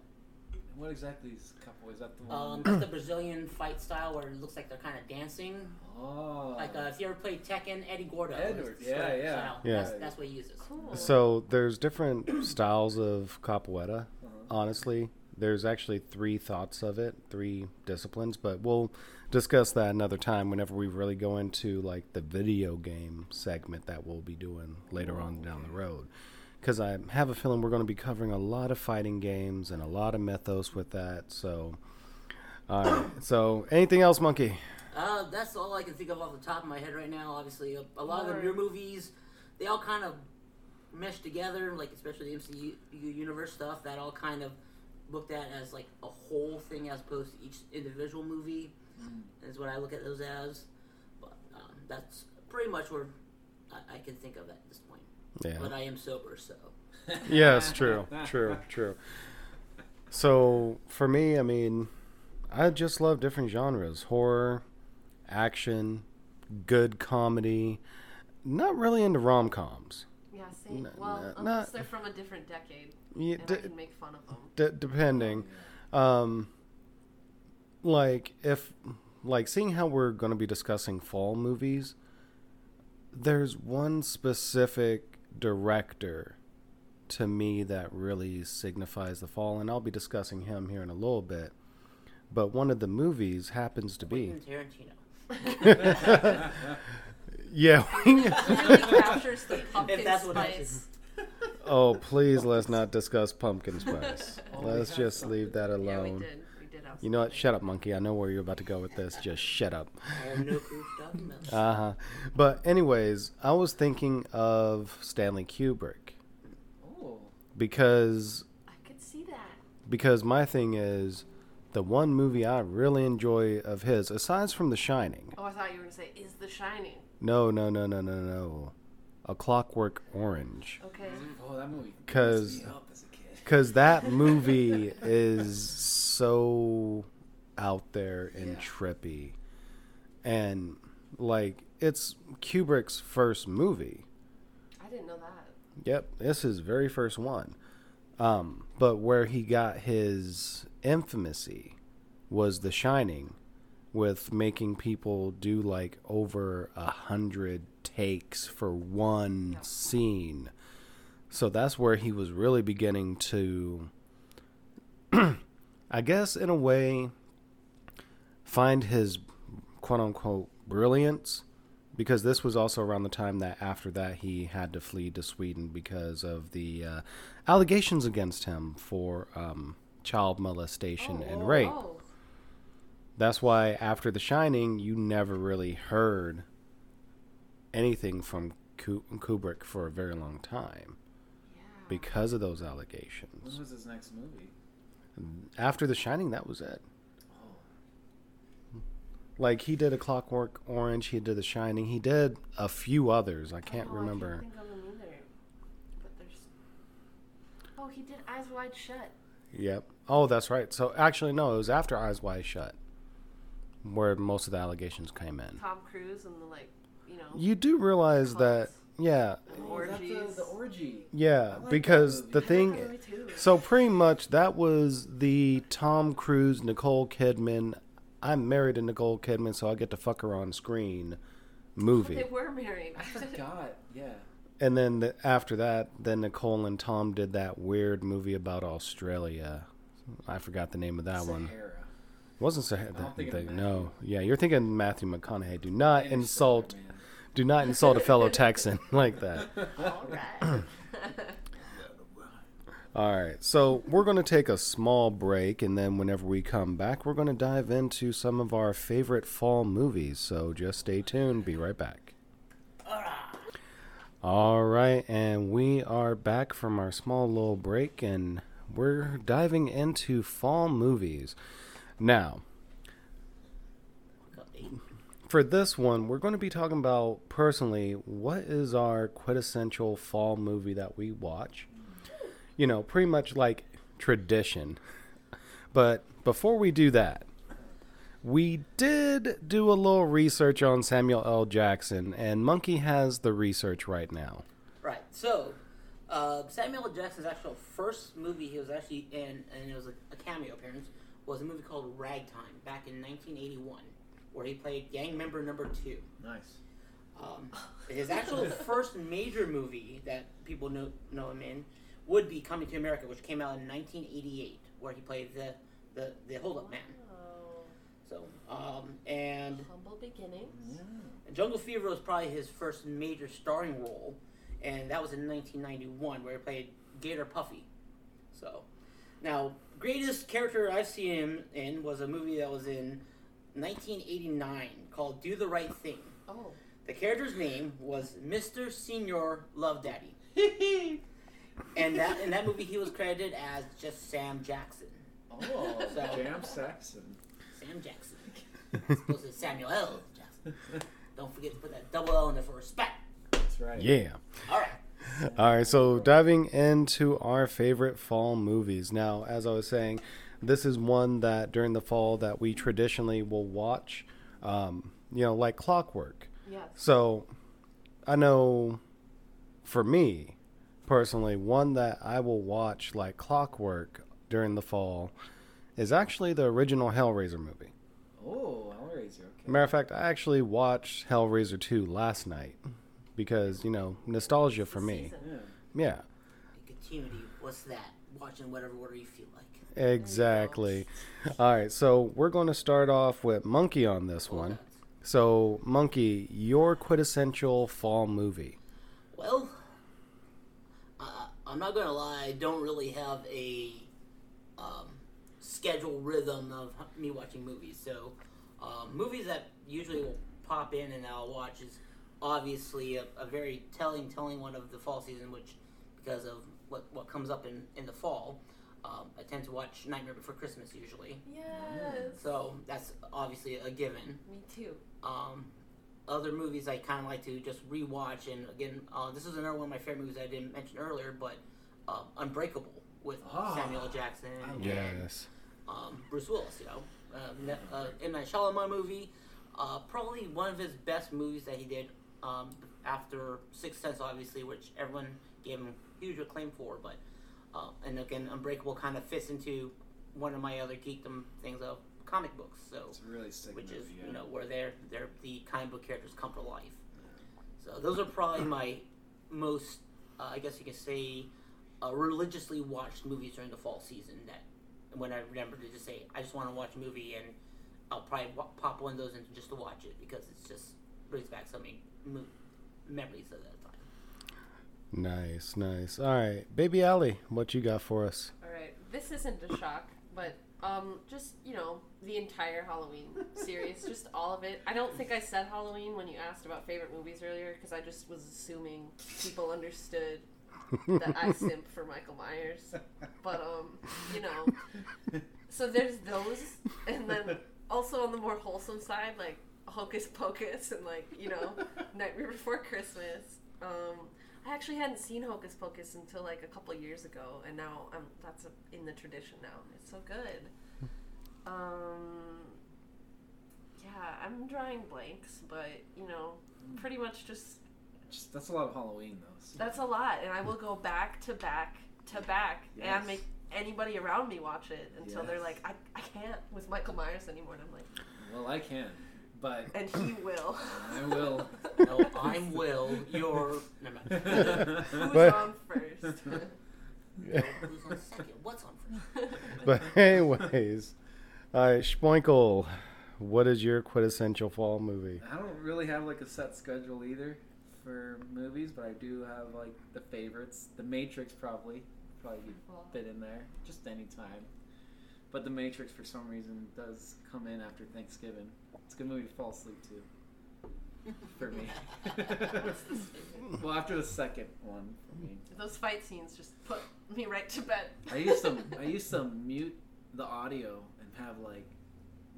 What exactly is capoeira? Is that the one? um, that's the Brazilian fight style where it looks like they're kind of dancing. oh. Like uh, if you ever played Tekken, Eddie Gordo. Edward, is yeah, style. yeah. Yeah. That's, that's what he uses. Cool. So there's different *coughs* styles of capoeira. Uh-huh. Honestly, there's actually three thoughts of it, three disciplines, but we'll discuss that another time whenever we really go into like the video game segment that we'll be doing later on down the road. Because I have a feeling we're going to be covering a lot of fighting games and a lot of mythos with that. So, all right. So, anything else, Monkey? Uh, that's all I can think of off the top of my head right now. Obviously, a, a lot of the Lord. newer movies, they all kind of mesh together, like especially the MCU universe stuff. That all kind of looked at as like a whole thing as opposed to each individual movie. Is what I look at those as. But um, that's pretty much where I, I can think of at this point. Yeah. But I am sober, so *laughs* yes, true, true, true. So for me, I mean, I just love different genres: horror, action, good comedy. Not really into rom coms. yeah, same. N- well, n- unless not- they're from a different decade, Yeah, and d- I can make fun of them. d- depending. Um, like if like seeing how we're going to be discussing fall movies, there's one specific director to me that really signifies the fall, and I'll be discussing him here in a little bit. But one of the movies happens to be Tarantino. *laughs* yeah. really *laughs* captures the pumpkin that's what spice. oh, please let's not discuss pumpkin spice. *laughs* Oh, Let's just some. leave that Yeah, we alone. did. We You know what? Shut up, monkey. I know where you're about to go with this. Just shut up. I have no clue what you're talking about. *laughs* Uh huh. But anyways, I was thinking of Stanley Kubrick Oh. because I could see that. because my thing is the one movie I really enjoy of his, aside from The Shining. Oh, I thought you were gonna say is The Shining. No, no, no, no, no, no. A Clockwork Orange. Okay. Oh, that movie. 'Cause- messed me up as a kid. *laughs* Because that movie *laughs* is so out there and Yeah. trippy. And, like, it's Kubrick's first movie. I didn't know that. Yep, this is his very first one. Um, but where he got his infamousy was The Shining, with making people do like over a hundred takes for one Yeah. scene. So that's where he was really beginning to, *clears throat* I guess, in a way, find his quote unquote brilliance because this was also around the time that after that he had to flee to Sweden because of the uh, allegations against him for um, child molestation Oh, and oh, rape. oh. That's why after The Shining, you never really heard anything from Kubrick for a very long time Yeah. because of those When allegations. was his next movie? After The Shining, that was it. Like he did a Clockwork Orange, he did The Shining, he did a few others. I can't Oh, remember. I can't think of them either. But there's. Oh, he did Eyes Wide Shut. Yep. Oh, that's right. So actually, no, it was after Eyes Wide Shut, where most of the allegations came in. Tom Cruise and the like, you know. You do realize that, yeah, and Oh, that's the, the orgy. yeah, like because movie. the I thing. That movie too. So pretty much that was the Tom Cruise, Nicole Kidman. I'm married to Nicole Kidman, so I get to fuck her on screen But movie. they were married. I forgot. Yeah. And then the, after that, then Nicole and Tom did that weird movie about Australia. I forgot the name of that one. Sahara. Wasn't Sahara? I'm that- thinking of that- no, yeah, you're thinking Matthew McConaughey. Do not Irish insult, Sahara, do not insult a fellow Texan *laughs* like that. All right. *clears throat* All right, so we're going to take a small break, and then whenever we come back, we're going to dive into some of our favorite fall movies. So just stay tuned. Be right back. All right, and we are back from our small little break, and we're diving into fall movies. Now, for this one, we're going to be talking about personally what is our quintessential fall movie that we watch. You know, pretty much like tradition. But before we do that, we did do a little research on Samuel L. Jackson, and Monkey has the research right now. Right. So, uh, Samuel L. Jackson's actual first movie he was actually in, and it was a, a cameo appearance, was a movie called Ragtime back in 1981, where he played gang member number two. Nice. Um, his actual *laughs* first major movie that people know know him in would be Coming to America, which came out in 1988, where he played the the, the hold up man. Oh, So, um, and humble beginnings. Jungle Fever was probably his first major starring role, and that was in 1991, where he played Gator Puffy. So, now greatest character I've seen him in was a movie that was in 1989 called Do the Right Thing. Oh, The character's name was Mr. Senior Love Daddy, *laughs* and that in that movie he was credited as just Sam Jackson. Oh, So- Jam Saxon. Sam Jackson. As opposed to Samuel L. Jackson. Don't forget to put that double L in there for respect. That's right. Yeah. All right. All right, so diving into our favorite fall movies. Now, as I was saying, this is one that during the fall that we traditionally will watch, um, you know, like clockwork. yes. So, I know for me personally, one that I will watch like clockwork during the fall is actually the original Hellraiser movie. Oh, Hellraiser. Okay. Matter of fact, I actually watched Hellraiser 2 last night because, you know, nostalgia for me. Season. Yeah. Yeah. Continuity. What's that? Watching whatever order you feel like. Exactly. All right, so we're going to start off with Monkey on this one. So, Monkey, your quintessential fall movie. Well, I'm not gonna lie. I don't really have a um, schedule rhythm of me watching movies. So, um, movies that usually will pop in and I'll watch is obviously a, a very telling, telling one of the fall season, which because of what what comes up in in the fall. Um, I tend to watch Nightmare Before Christmas usually, Yes. so that's obviously a given. Me too. Um, other movies I kind of like to just rewatch, and again, uh, this is another one of my favorite movies I didn't mention earlier, but uh, Unbreakable with Ah, Samuel Jackson and Yes. um, Bruce Willis. You know, uh, ne- uh, M Night Shyamalan movie, uh, probably one of his best movies that he did um, after Sixth Sense, obviously, which everyone gave him huge acclaim for. But uh, and again, Unbreakable kind of fits into one of my other geekdom things of comic books. So It's really sick which movie. is yeah. you know where they're they're the comic book characters come to life. So those are probably my most, uh, I guess you could say, uh, religiously watched movies during the fall season. That when I remember to just say I just want to watch a movie and I'll probably wa- pop one of those in just to watch it because it's just brings back so many mo- memories of that time. Nice, nice. All right, Baby Allie, what you got for us? All right. This isn't a shock, but um, just you know, the entire Halloween series, *laughs* just all of it. I don't think I said Halloween when you asked about favorite movies earlier because I just was assuming people understood that I *laughs* simp for Michael Myers. But um, you know, so there's those, and then also on the more wholesome side, like Hocus Pocus and like you know, Nightmare Before Christmas. Um, I actually hadn't seen Hocus Pocus until like a couple years ago, and now I'm that's a, in the tradition now. It's so good. Um, yeah, I'm drawing blanks, but you know, pretty much just Just, that's a lot of Halloween though. so- that's a lot, and I will go back to back to back Yes. and make anybody around me watch it until they're like, I, I can't with Michael Myers anymore. And I'm like, Well, I can, but and he will. I will. *laughs* No, I'm Will. You're. Never mind. Who's *laughs* But- on first? *laughs* Who's on second? What's on first? But anyways, all right, Spoinkle, what is your quintessential fall movie? I don't really have like a set schedule either for movies, but I do have like the favorites. The Matrix probably probably Fall. fit in there just any time. But The Matrix, for some reason, does come in after Thanksgiving. It's a good movie to fall asleep to *laughs* for me. *laughs* well, after the second one for me. Those fight scenes just put me right to bed. I used to *laughs* I used to mute the audio and have like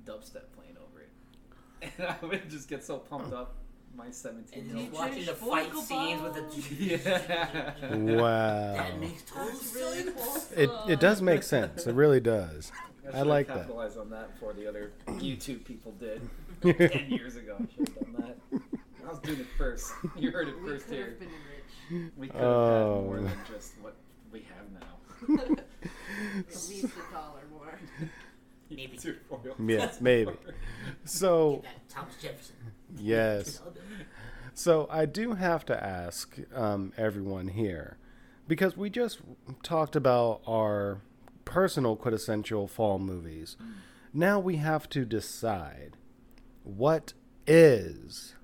dubstep playing over it, and I would just get so pumped up. My seventeen And year he's old. watching the fight vocal scenes with bomb. the. Wow. That makes total That's really sense. cool. It it does make sense. It really does. I should've like that. Capitalize on that before the other *clears throat* YouTube people did *laughs* ten years ago. I should have done that. I was doing it first. *laughs* You heard it We first here. have been rich. We could have Oh. had more than just what we have now. *laughs* At least a dollar more. Maybe. Two foil. Yeah, maybe. So That Thomas Jefferson. yes. So I do have to ask um, everyone here, because we just talked about our personal quintessential fall movies. Now we have to decide what is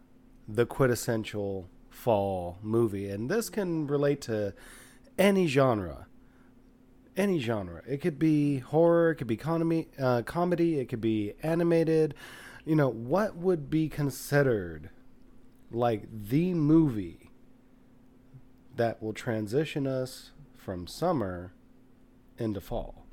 the quintessential fall movie, and this can relate to any genre. Any genre. It could be horror. It could be comedy. Uh, comedy. It could be animated. You know what would be considered like the movie that will transition us from summer into fall.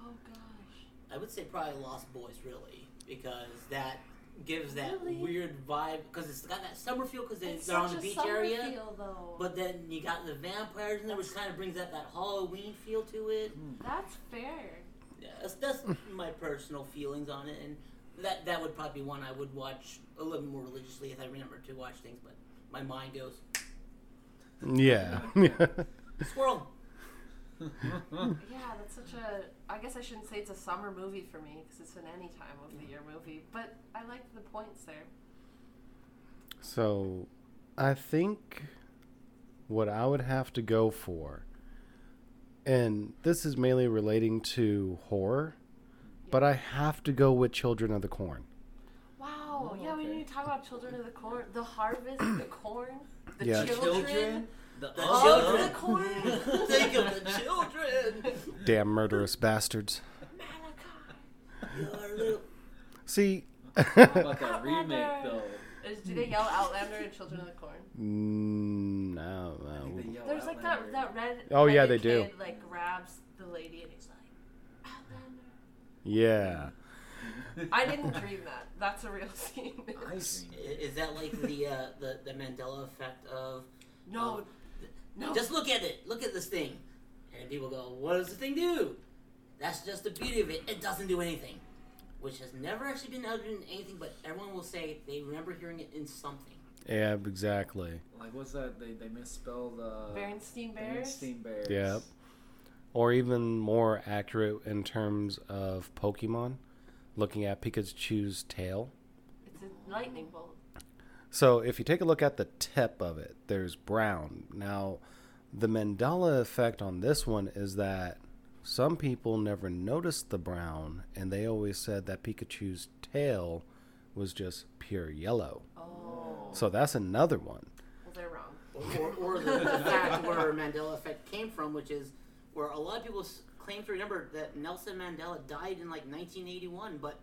Oh gosh. I would say probably Lost Boys, really, because that gives that Really? weird vibe. Because it's got that summer feel because It's they're on the a beach area. feel. But then you got the vampires in there, which kind of brings out that Halloween feel to it. Hmm. That's fair. Yeah, that's, that's my personal feelings on it, and that that would probably be one I would watch a little more religiously if I remember to watch things. But my mind goes Yeah. *laughs* squirrel. Yeah, that's such a. I guess I shouldn't say it's a summer movie for me because it's an any time of the year movie. But I like the points there. so I think what I would have to go for, and this is mainly relating to horror, but I have to go with Children of the Corn. Wow. Oh, yeah, we oh, okay. need to talk about Children of the Corn, the harvest, the corn, the Yeah. children. The The children. the corn. *laughs* Think of the children. Damn murderous bastards. Malachi. Your little- See, How about that Outlander. remake though? Is, do they yell Outlander in Children of the Corn? Mm, no, I think no. they yell There's like that Outlander. that red. Oh, yeah, legged they do. Kid, like grabs the lady and he's like Outlander. Yeah. I didn't dream that. That's a real scene. I *laughs* see. Is that like the uh, the the Mandela effect of no, no. just look at it, look at this thing, and people go, "What does the thing do?" That's just the beauty of it. It doesn't do anything, which has never actually been uttered in anything, but everyone will say they remember hearing it in something. Yeah, exactly. Like what's that? They they misspelled uh Berenstein Bears. Berenstein Bears. Yep. Or even more accurate in terms of Pokemon, looking at Pikachu's tail. It's a lightning bolt. So if you take a look at the tip of it, there's brown. Now, the Mandela effect on this one is that some people never noticed the brown, and they always said that Pikachu's tail was just pure yellow. Oh, So that's another one. well, they're wrong. Or, or, or the, the fact where Mandela effect came from, which is where a lot of people claim to remember that Nelson Mandela died in like 1981, but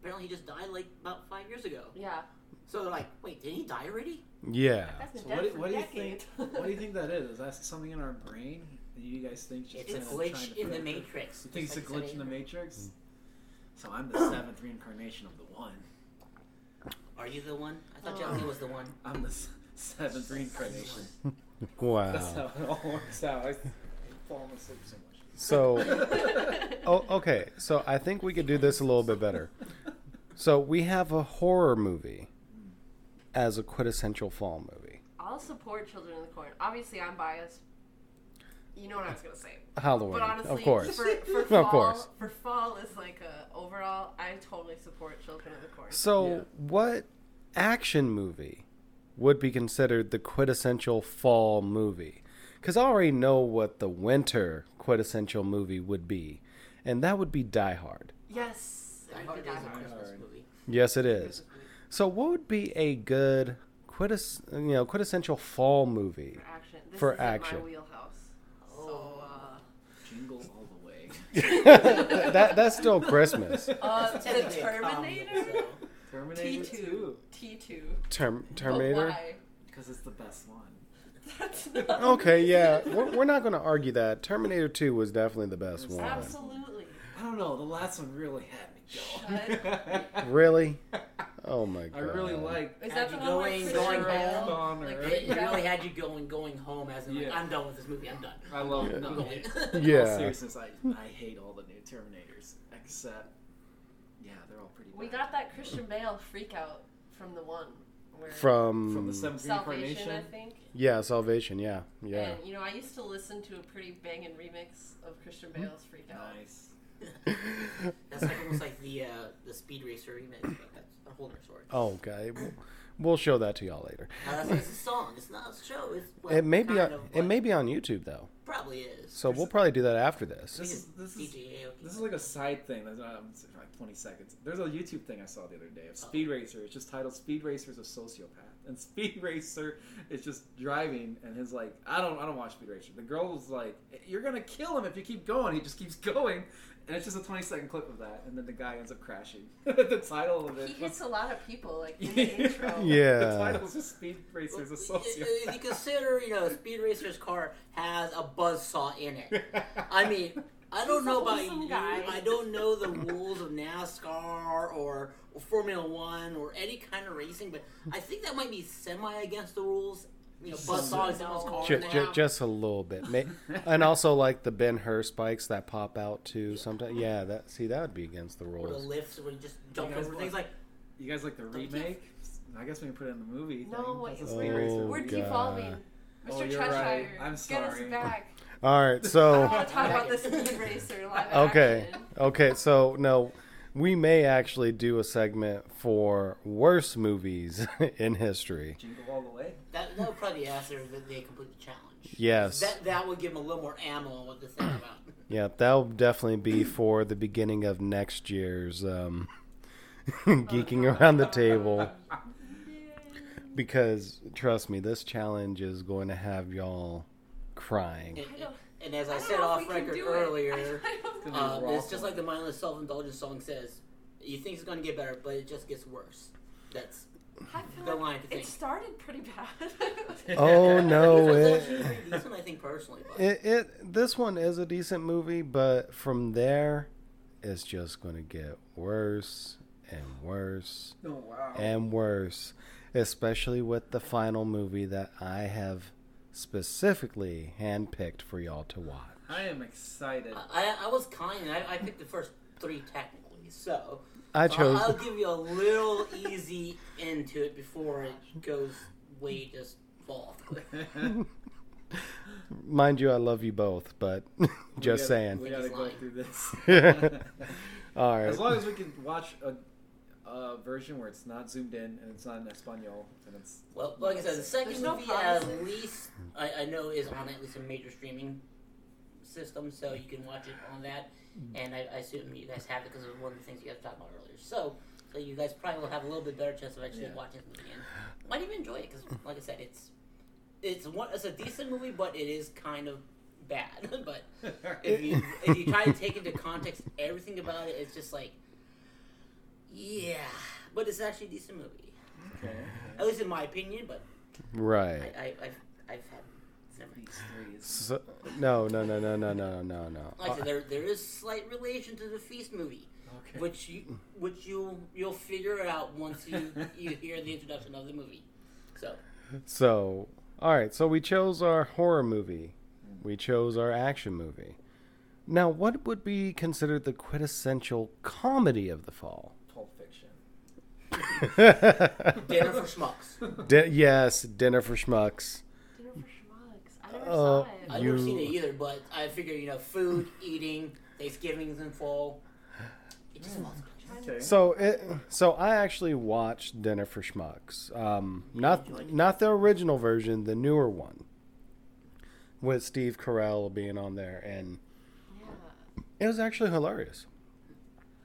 apparently he just died like about five years ago. Yeah, So they're like, wait, did he die already? Yeah. that's So what, do- what do you think? What do you *laughs* think that is? Is that something in our brain? that You guys think just It's a glitch to in the Matrix. You think it's a just like glitch in the today. Matrix? So I'm the *clears throat* seventh reincarnation of the one. Are you the one? I thought Oh. Jesse was the oh. one. I'm the seventh reincarnation. *laughs* Wow. That's how it all works out. I fall asleep so much. So, *laughs* oh, okay. So I think we could do this a little bit better. So we have a horror movie as a quintessential fall movie. I'll support Children of the Corn. Obviously, I'm biased. You know what I was gonna say. *laughs* Halloween, But honestly, of course. for, for *laughs* Of fall, course. for fall is like a overall. I totally support Children of the Corn. So, Yeah. what action movie would be considered the quintessential fall movie? Because I already know what the winter quintessential movie would be, and that would be Die Hard. Yes, Die I Hard did is a Christmas movie. Yes, it is. So, what would be a good quintess, you know, quintessential fall movie? For action. This For is action. in my wheelhouse. So Oh. uh, jingles all the way. *laughs* that that's still Christmas. *laughs* Uh, the Technically a comedy, Terminator. so- Terminator T two. 2. T two. Term, Terminator. Because it's the best one. That's not *laughs* Okay, yeah, we're, we're not going to argue that. Terminator 2 was definitely the best one. Absolutely. I don't know. The last one really had me going. Really? Oh my god. I really like. Is that the one where going- Christian going Bale, home, like, or- It, it really had you going going home as in like, Yeah. I'm done with this movie. I'm done. I love I'm it. *laughs* No, going. in Yeah. all seriousness, I, I hate all the new Terminators except. Yeah, they're all pretty. We bad. got that Christian Bale freak out from the one where From, from the seventh Salvation, incarnation. I think. yeah, Salvation, yeah. Yeah. And you know, I used to listen to a pretty banging remix of Christian Bale's Freak Out. Nice. *laughs* That's like almost like the uh, the Speed Racer remix, but that's a whole other story. Oh, okay. We'll, we'll show that to y'all later. Uh, that's, it's a song. It's not a show. It's well, It may be on, of, it but may be on YouTube though. probably is. So we'll probably do that after this. This is this is this is like a side thing. That's um, it's like twenty seconds. There's a YouTube thing I saw the other day Oh. of Speed Racer. It's just titled "Speed Racer is a Sociopath," and *laughs* Speed Racer is just driving, and his like, I don't, I don't watch Speed Racer. The girl's like, "You're gonna kill him if you keep going." He just keeps *laughs* going, and it's just a twenty second clip of that, and then the guy ends up crashing. *laughs* the title of it. He was- hits a lot of people, like in the *laughs* intro. Yeah. the title is just Speed Racer's a If if you consider, you know, Speed Racer's car has a buzzsaw in it. I mean, I don't He's know about wholesome you. guy. I don't know the rules of NASCAR or, or Formula One or any kind of racing, but I think that might be semi against the rules. You know, buzzsaw in someone's car Ju- ju- now. just a little bit, and also like the Ben Hur spikes that pop out too. Sometimes, yeah. That see that would be against the or the rules. lifts where you just jump guys over want- things like You guys like the remake? I guess we can put it in the movie. No, thing. That's a wait, Speed Oh, Racer. We're God. devolving. Mr. Oh, you're Cheshire, right. I'm get sorry. us back. All right, I so want to talk about the Speed Racer live okay, action. okay. So no, we may actually do a segment for worst movies *laughs* in history. Jingle all the way. that. That would probably be after that they complete the challenge. Yes. That that would give them a little more ammo on what to think about. *coughs* Yeah, that'll definitely be for the beginning of next year's um, *laughs* geeking around the table. Because trust me, this challenge is going to have y'all crying. And, I don't- and as I I, said off record do it. earlier, *laughs* I don't uh, it's just like the mindless self-indulgence song says. You think it's going to get better, but it just gets worse. That's I feel The like line to think. it started pretty bad. *laughs* *laughs* Oh no, it, actually pretty decent, I think personally. But it it this one is a decent movie, but from there, it's just going to get worse and worse Oh wow. and worse, especially with the final movie that I have specifically handpicked for y'all to watch. I am excited. I, I was kind. I, I picked the first three technically, so I chose. I'll, give you a little easy into it before it goes way just fall off the *laughs* cliff. Mind you, I love you both, but *laughs* We just gotta- saying. We gotta go through this. *laughs* All right. As long as we can watch a, a version where it's not zoomed in and it's not in Espanol and it's Well, like I said, the second There's no movie at promises. least I, I know is on at least a major streaming system, so you can watch it on that. Mm-hmm. And I, I assume you guys have it because of one of the things you guys talked about earlier. So, so you guys probably will have a little bit better chance of actually Yeah. watching this movie again. Might even enjoy it because, like I said, it's it's one it's a decent movie, but it is kind of bad. *laughs* but if you if you try to take into context everything about it, it's just like, yeah. But it's actually a decent movie, okay. at least in my opinion. But Right. I I've I've had. Never mind. These three So, no, no, no, no, no, no, no, no. Like I said, uh, there there is slight relation to the Feast movie, okay. which you which you'll you'll figure it out once you *laughs* you hear the introduction of the movie. So So, all right. So we chose our horror movie. We chose our action movie. Now, what would be considered the quintessential comedy of the fall? Pulp *laughs* Fiction. dinner for schmucks. Di- yes, Dinner for Schmucks. Dinner for Schmucks. I never Uh, saw it. I've You- never seen it either, but I figure you know food, eating, Thanksgiving's in fall. It just falls. Okay. So it, so I actually watched Dinner for Schmucks. Um, not not the original version, the newer one, with Steve Carell being on there, and Yeah. it was actually hilarious.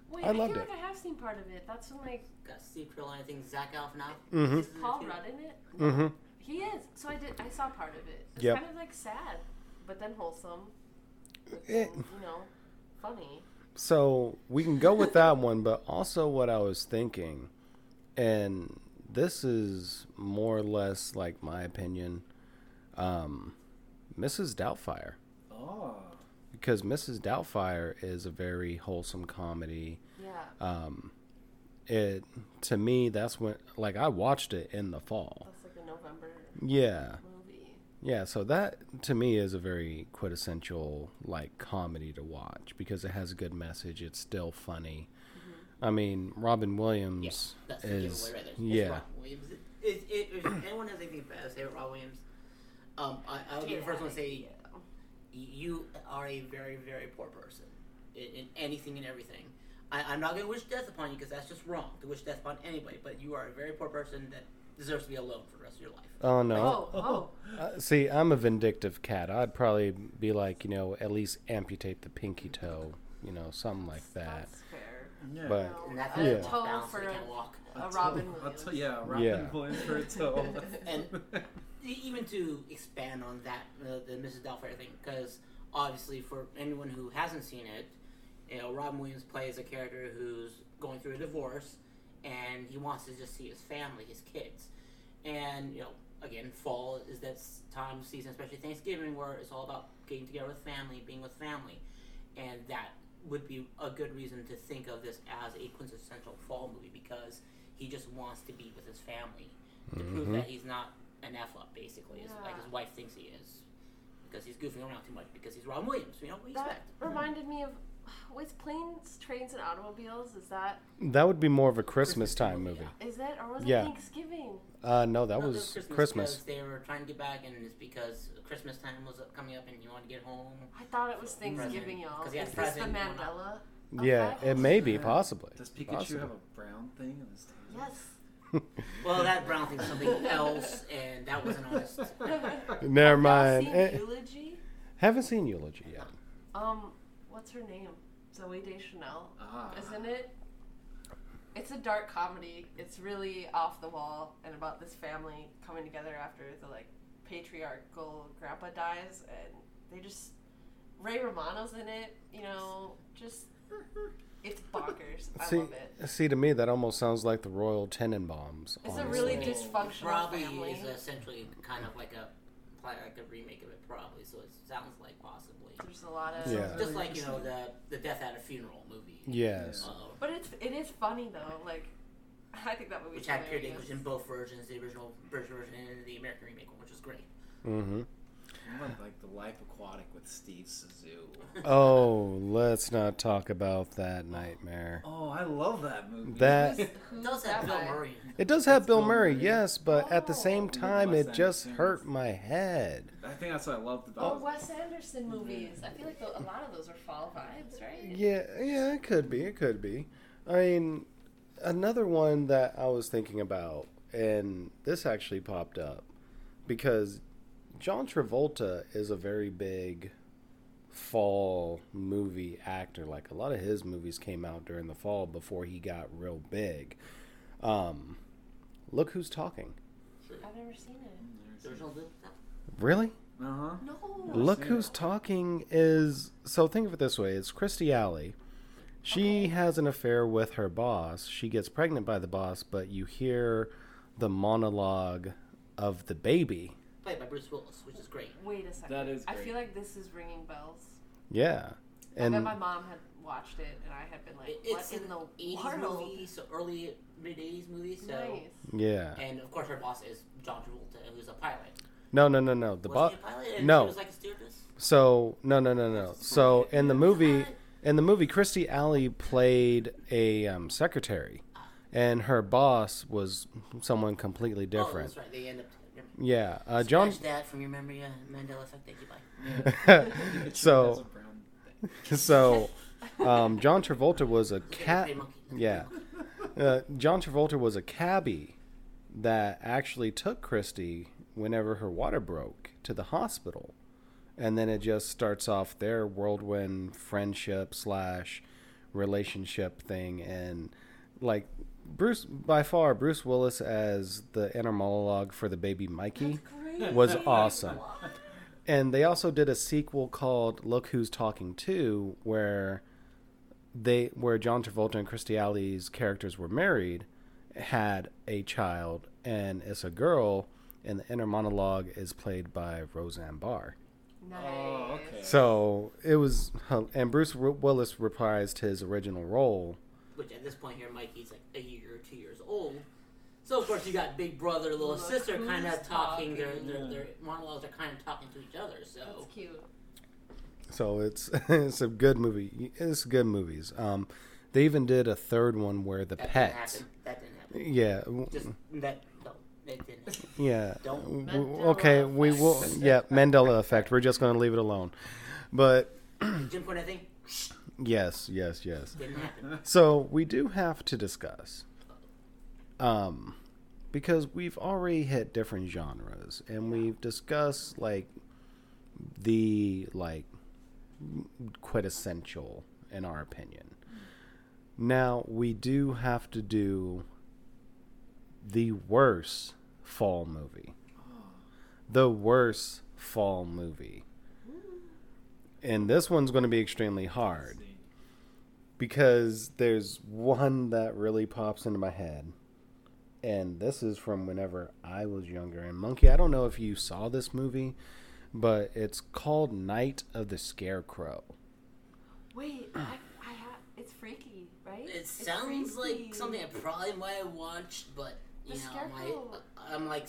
Wait, I I, loved feel it. like I have seen part of it. That's when like Got Steve Carell, I think Zach Galifianakis. Mhm. is Paul. Rudd in it. Mm-hmm. He is. So I did. I saw part of it. It's Yep. kind of like sad, but then wholesome. But It- then, you know, funny. So we can go with that one, but also what I was thinking, and this is more or less like my opinion, um, Mrs. Doubtfire. Oh. Because Mrs. Doubtfire is a very wholesome comedy. Yeah. Um, it to me that's when like I watched it in the fall. That's like a November Yeah, movie. yeah. So that to me is a very quintessential like comedy to watch because it has a good message. It's still funny. I mean, Robin Williams Yes, that's is giveaway right yeah. Robin Williams. It, it, if *coughs* anyone has anything bad to say about Robin Williams, um, I, I would be the first one to say Yeah. you are a very, very poor person in, in anything and everything. I, I'm not going to wish death upon you because that's just wrong to wish death upon anybody. But you are a very poor person that deserves to be alone for the rest of your life. Oh no. Oh, oh. Uh, see, I'm a vindictive cat. I'd probably be like, you know, at least amputate the pinky toe, you know, something like that. That's fair. Yeah. But- No, And that's a Yeah. how toe balance for they a, can't walk. a toe- Robin *laughs* a Williams. toe- yeah, Robin Yeah. Williams for a toe. *laughs* And- E- even to expand on that, uh, the Mrs. Doubtfire thing, because obviously for anyone who hasn't seen it, you know, Robin Williams plays a character who's going through a divorce, and he wants to just see his family, his kids, and you know, again, fall is that time of season, especially Thanksgiving, where it's all about getting together with family, being with family, and that would be a good reason to think of this as a quintessential fall movie because he just wants to be with his family to prove Mhm. that he's not an F up, basically, as, like his wife thinks he is. Because he's goofing around too much because he's Robin Williams. You know, what you That expect? reminded me of with planes, trains, and automobiles. Is that That would be more of a Christmas Christmas time movie, movie. is it or was Yeah. it Thanksgiving? Uh, no, that No, was it Christmas. because they were trying to get back, and it's because Christmas time was coming up, and you wanted to get home. I thought it was So, Thanksgiving, present. y'all. 'Cause he has Is this the Mandela? Yeah, effect? it may be possibly. Does Pikachu Possibly. have a brown thing in his tail? Yes. *laughs* Well, that brown thing's something else, and that wasn't honest. *laughs* Never Have y'all mind. seen Eh, Eulogy? haven't seen Eulogy yet. Um, what's her name? Zooey Deschanel, Ah. isn't it? It's a dark comedy. It's really off the wall and about this family coming together after the like patriarchal grandpa dies, and they just Ray Romano's in it. You know, just it's *laughs* bonkers. I see, love it. see, to me, that almost sounds like the Royal Tenenbaums. It's a really mean, dysfunctional probably family. is essentially kind of like a like a remake of it, probably. So it sounds like possibly. There's a lot of Yeah. Just like you know the the Death at a Funeral movie. Yes. Uh, But it's it is funny though. Like *laughs* I think that movie's which had Peter hilarious. Dinklage in both versions, the original British version and the American remake one, which was great. Mm-hmm. What about like the Life Aquatic with Steve Zissou? Oh, let's not talk about that oh. nightmare. Oh, I love that movie. That *laughs* Who's- It does that have Bill? Murray. it does have It's Bill Bill Murray, Murray. yes, but at the same Oh. time, it just Anderson. hurt my head. I think that's what I loved Oh. Wes Anderson movies. I feel like tho- a lot of those are fall vibes, right? Yeah, yeah, it could be. It could be. I mean, another one that I was thinking about, and this actually popped up because John Travolta is a very big fall movie actor. Like a lot of his movies came out during the fall before he got real big. Um, look who's talking. I've never seen it. The original Bill- Really? Uh huh. No. Look who's it. talking is so think of it this way it's Kirstie Alley. She Okay. has an affair with her boss. She gets pregnant by the boss, but you hear the monologue of the baby. Played by Bruce Willis, which is great. Wait a second. That is I feel like this is ringing bells. Yeah. I And bet my mom had watched it, and I had been like, It- "What in an the 80s world?" movie, so early mid 80s movie. So, Nice. yeah. and of course her boss is John Travolta, who's a pilot. No, no, no, no. The was boss he a pilot? And no. She was like a stewardess. So, no, no, no, no. So, in the movie in the movie Kirstie Alley played a um, secretary and her boss was someone completely Oh, different. that's right. They end up. Yeah. Uh, John that from your memory, uh, Mandela effect. Thank you. Bye. *laughs* so Has a brown thing. so um, John Travolta was a Look at the cat. Yeah, uh, John Travolta was a cabbie that actually took Kirstie whenever her water broke to the hospital, and then it just starts off their whirlwind friendship slash relationship thing, and like Bruce by far Bruce Willis as the inner monologue for the baby Mikey was awesome. And they also did a sequel called Look Who's Talking Too, where they where John Travolta and Kirstie Alley's characters were married had a child, and it's a girl, and the inner monologue is played by Roseanne Barr. Nice. Oh, okay. So it was, and Bruce Willis reprised his original role. Which at this point here, Mikey's like a year or two years old. So of course you got big brother, little Look sister, kind of who's talking. Their, their their monologues are kind of talking to each other. So That's cute. So it's *laughs* it's a good movie. It's good movies. Um, they even did a third one where the that pets. didn't. That didn't happen. Yeah, Just that no, it didn't. *laughs* Yeah. Don't- Mandela okay, we will. Yeah, Mandela effect. We're just going to leave it alone. But Jim point anything? *clears throat* yes, yes, yes. So we do have to discuss, um, because we've already hit different genres, and we've discussed like the like quintessential in our opinion. Now we do have to do the worst fall movie, the worst fall movie, and this one's going to be extremely hard because there's one that really pops into my head. And this is from whenever I was younger. And Monkey, I don't know if you saw this movie, but it's called Night of the Scarecrow. Wait, I, I ha- it's freaky, right? It It's sounds freaky. like something I probably might have watched, but you The know, Scarecrow. my I'm like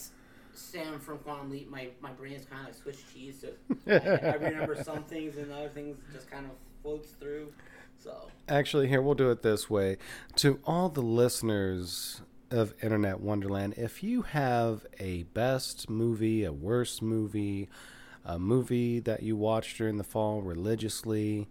Sam from Quantum Leap. My my brain is kind of like Swiss cheese. So *laughs* I, I remember some things and other things just kind of floats through. So Actually, here, we'll do it this way. To all the listeners of Internet Wonderland, if you have a best movie, a worst movie, a movie that you watched during the fall religiously,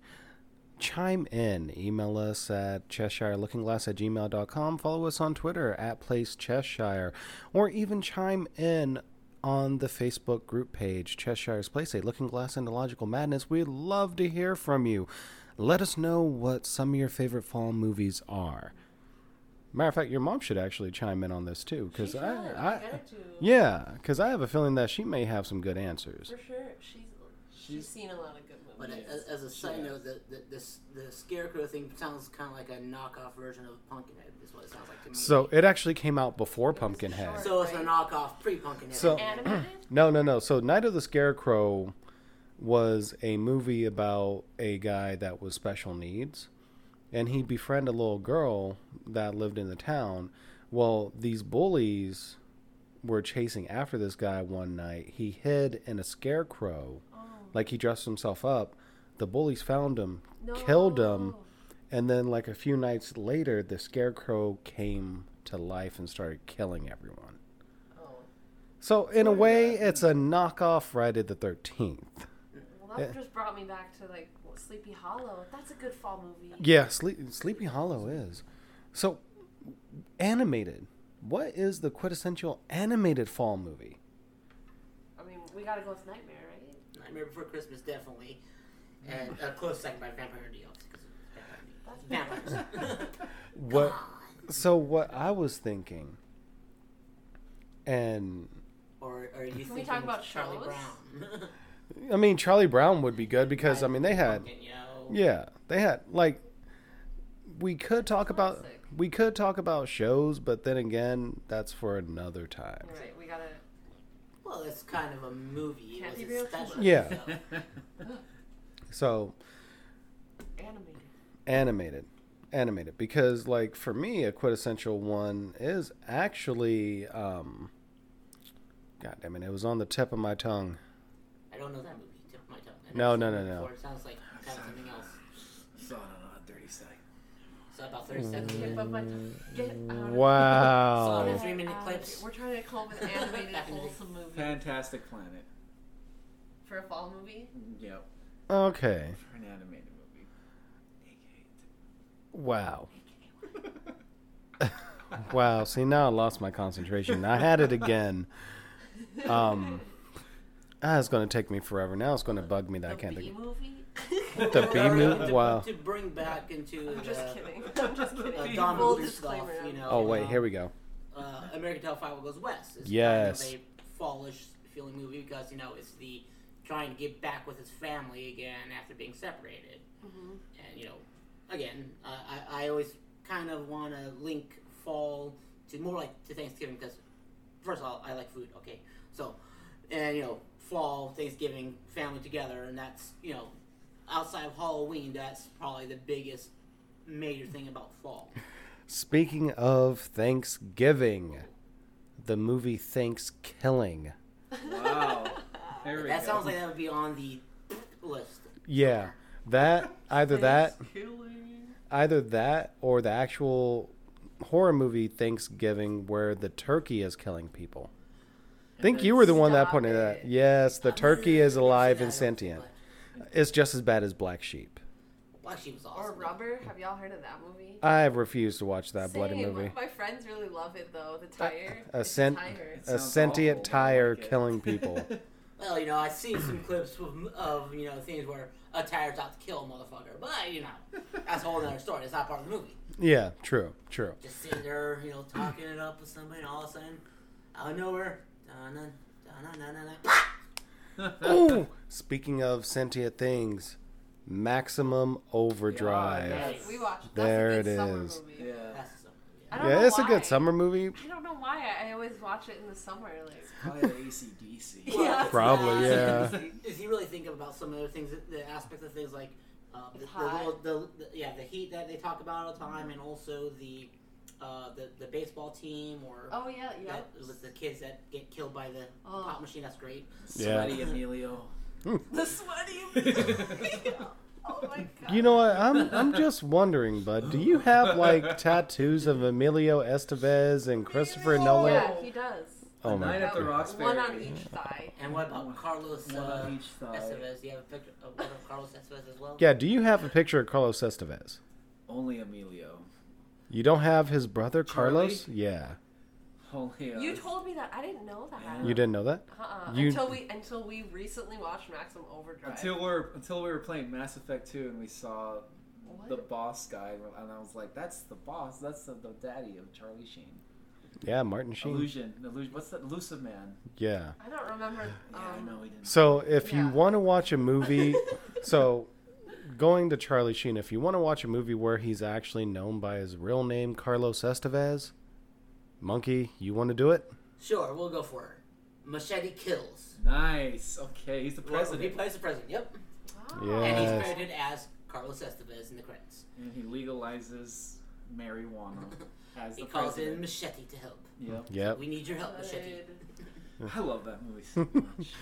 chime in. Email us at CheshireLookingGlass at gmail.com. Follow us on Twitter at Place Cheshire. Or even chime in on the Facebook group page, Cheshire's Place, a Looking Glass into Logical Madness. We'd love to hear from you. Let us know what some of your favorite fall movies are. Matter of fact, your mom should actually chime in on this too, because She I, should. I, to. yeah, because I have a feeling that she may have some good answers. For sure. She's she's She's- seen a lot of good But movies. as, as a side Sure. note, the, the this the scarecrow thing sounds kind of like a knockoff version of Pumpkinhead. Is what it sounds like to me. So it actually came out before It Pumpkinhead. short- so it's a knockoff pre Pumpkinhead. So- Animated? *clears throat* No, no, no. So Night of the Scarecrow was a movie about a guy that was special needs, and he befriended a little girl that lived in the town. Well, these bullies were chasing after this guy one night. He hid in a scarecrow, Oh. like he dressed himself up. The bullies found him, killed him, and then like a few nights later, the scarecrow came to life and started killing everyone. Oh. So in a way, it's a knockoff Friday the Thirteenth. Well, that Yeah. just brought me back to like Sleepy Hollow. That's a good fall movie. Yeah, Sleep, Sleepy Hollow is. So animated. What is the quintessential animated fall movie? I mean, we gotta go with Nightmare, right? Nightmare Before Christmas, definitely, and a close second by Vampire D. That's Vampires. *laughs* What? So what I was thinking, and Or are you Can we thinking talk about Charlie shows? Brown? *laughs* I mean Charlie Brown would be good because I mean they had Pumpkin, you know? yeah they had like we could talk about Classic. we could talk about shows, but then again that's for another time. Right. We gotta. Well, it's kind of a movie. Can't it be was real a special. too Yeah. so- *laughs* So Animated. animated animated because like for me a quintessential one is actually um god damn it it was on the tip of my tongue I don't know that movie. Tip of my tongue. I've No, never no, seen no, it no. before. It sounds like *sighs* kind of something else. Saw it on a 30 second. So about 30 seconds. Tip in. of. Get out of wow Sorry. Three-minute Out of clips. We're trying to come up with an *laughs* animated, Back in the day. wholesome movie Fantastic Planet. for a fall movie. Yep. okay For an animated movie. Wow *laughs* wow see now i lost my concentration i had it again *laughs* um ah, it's going to take me forever now it's going to bug me that i can't B think movie. *laughs* The B movie? Wow. to bring back into I'm *laughs* just the, kidding. I'm just uh, kidding. Don Full Bluth stuff, you know. oh wait um, here we go uh, American Fievel Goes West. Is Yes. kind of a fallish feeling movie because you know it's the trying to get back with his family again after being separated, Mhm. and you know again, uh, I, I always kind of want to link fall to more like to Thanksgiving because first of all, I like food. Okay, so and you know, fall, Thanksgiving, family together, and that's you know, outside of Halloween, that's probably the biggest major thing about fall. Speaking of Thanksgiving, the movie Thanksgiving. Wow. *laughs* There we That go. sounds like that would be on the list. Yeah, that either that either that or the actual horror movie Thanksgiving where the turkey is killing people. I think you were the one that stop pointed that. it. Yes, the turkey is alive and I don't think, sentient. It's just as bad as Black Sheep. Black Sheep was Or awesome. Rubber. Have y'all heard of that movie? I've refused to watch that bloody Same. movie. My friends really love it though. The uh, tire. a It's cent- tire. A sentient awful, tire like killing *laughs* people. Well, you know, I've seen some clips of, of you know things where a tire's out to kill a motherfucker, but you know that's a whole other story. It's not part of the movie. Yeah, true, true. Just sitting there, you know, talking it up with somebody, and all of a sudden, out of nowhere, *laughs* Ooh, speaking of sentient things, Maximum Overdrive. Yeah, Yes, we watched. There it is. it good summer is. movie. yeah. That's the I don't Yeah, know it's a good summer movie. I don't know why. I always watch it in the summer. Like, Probably the ACDC. *laughs* Yeah, Probably, yeah. If you really think about some of the things, the aspects of things like uh, the, It's the, the, the yeah the heat that they talk about all the time, and also the uh, the the baseball team or oh yeah, yeah. that, with the kids that get killed by the Oh. pop machine. That's great. Yeah. Sweaty Emilio. *laughs* The sweaty. *laughs* Emilio. oh my god. You know what? I'm I'm just wondering, bud. Do you have like *laughs* tattoos of Emilio Estevez and Christopher Oh, Nolan? yeah, he does. Oh A my Night at the god. Roxbury. One on each thigh. And what about Carlos One uh, on each thigh. Estevez? Do you have a picture of, one of Carlos Estevez as well? Yeah, do you have a picture of Carlos Estevez? Only Emilio. You don't have his brother Charlie? Carlos? Yeah. Only. Uh, You told me that. I didn't know that. Yeah. You didn't know that? Uh-uh. You- Until we until we recently watched Maximum Overdrive. until we were until we were playing Mass Effect 2 and we saw What? the boss guy and I was like, that's the boss. That's the, the daddy of Charlie Sheen. Yeah, Martin Sheen. Illusion. Illusion. What's that? Illusive Man. Yeah. I don't remember. Yeah, Um, no, he didn't. So if you Yeah. want to watch a movie, *laughs* so going to Charlie Sheen, if you want to watch a movie where he's actually known by his real name, Carlos Estevez, Monkey, you want to do it? Sure, we'll go for it. Machete kills. Nice. Okay, he's the Well, He plays the president. Yep. wow. Yeah. And he's credited as Carlos Estevez in the credits. And he legalizes marijuana *laughs* as He the calls in. Machete to help. Yep. Yep. We need your help, Machete. I love that movie so *laughs* much.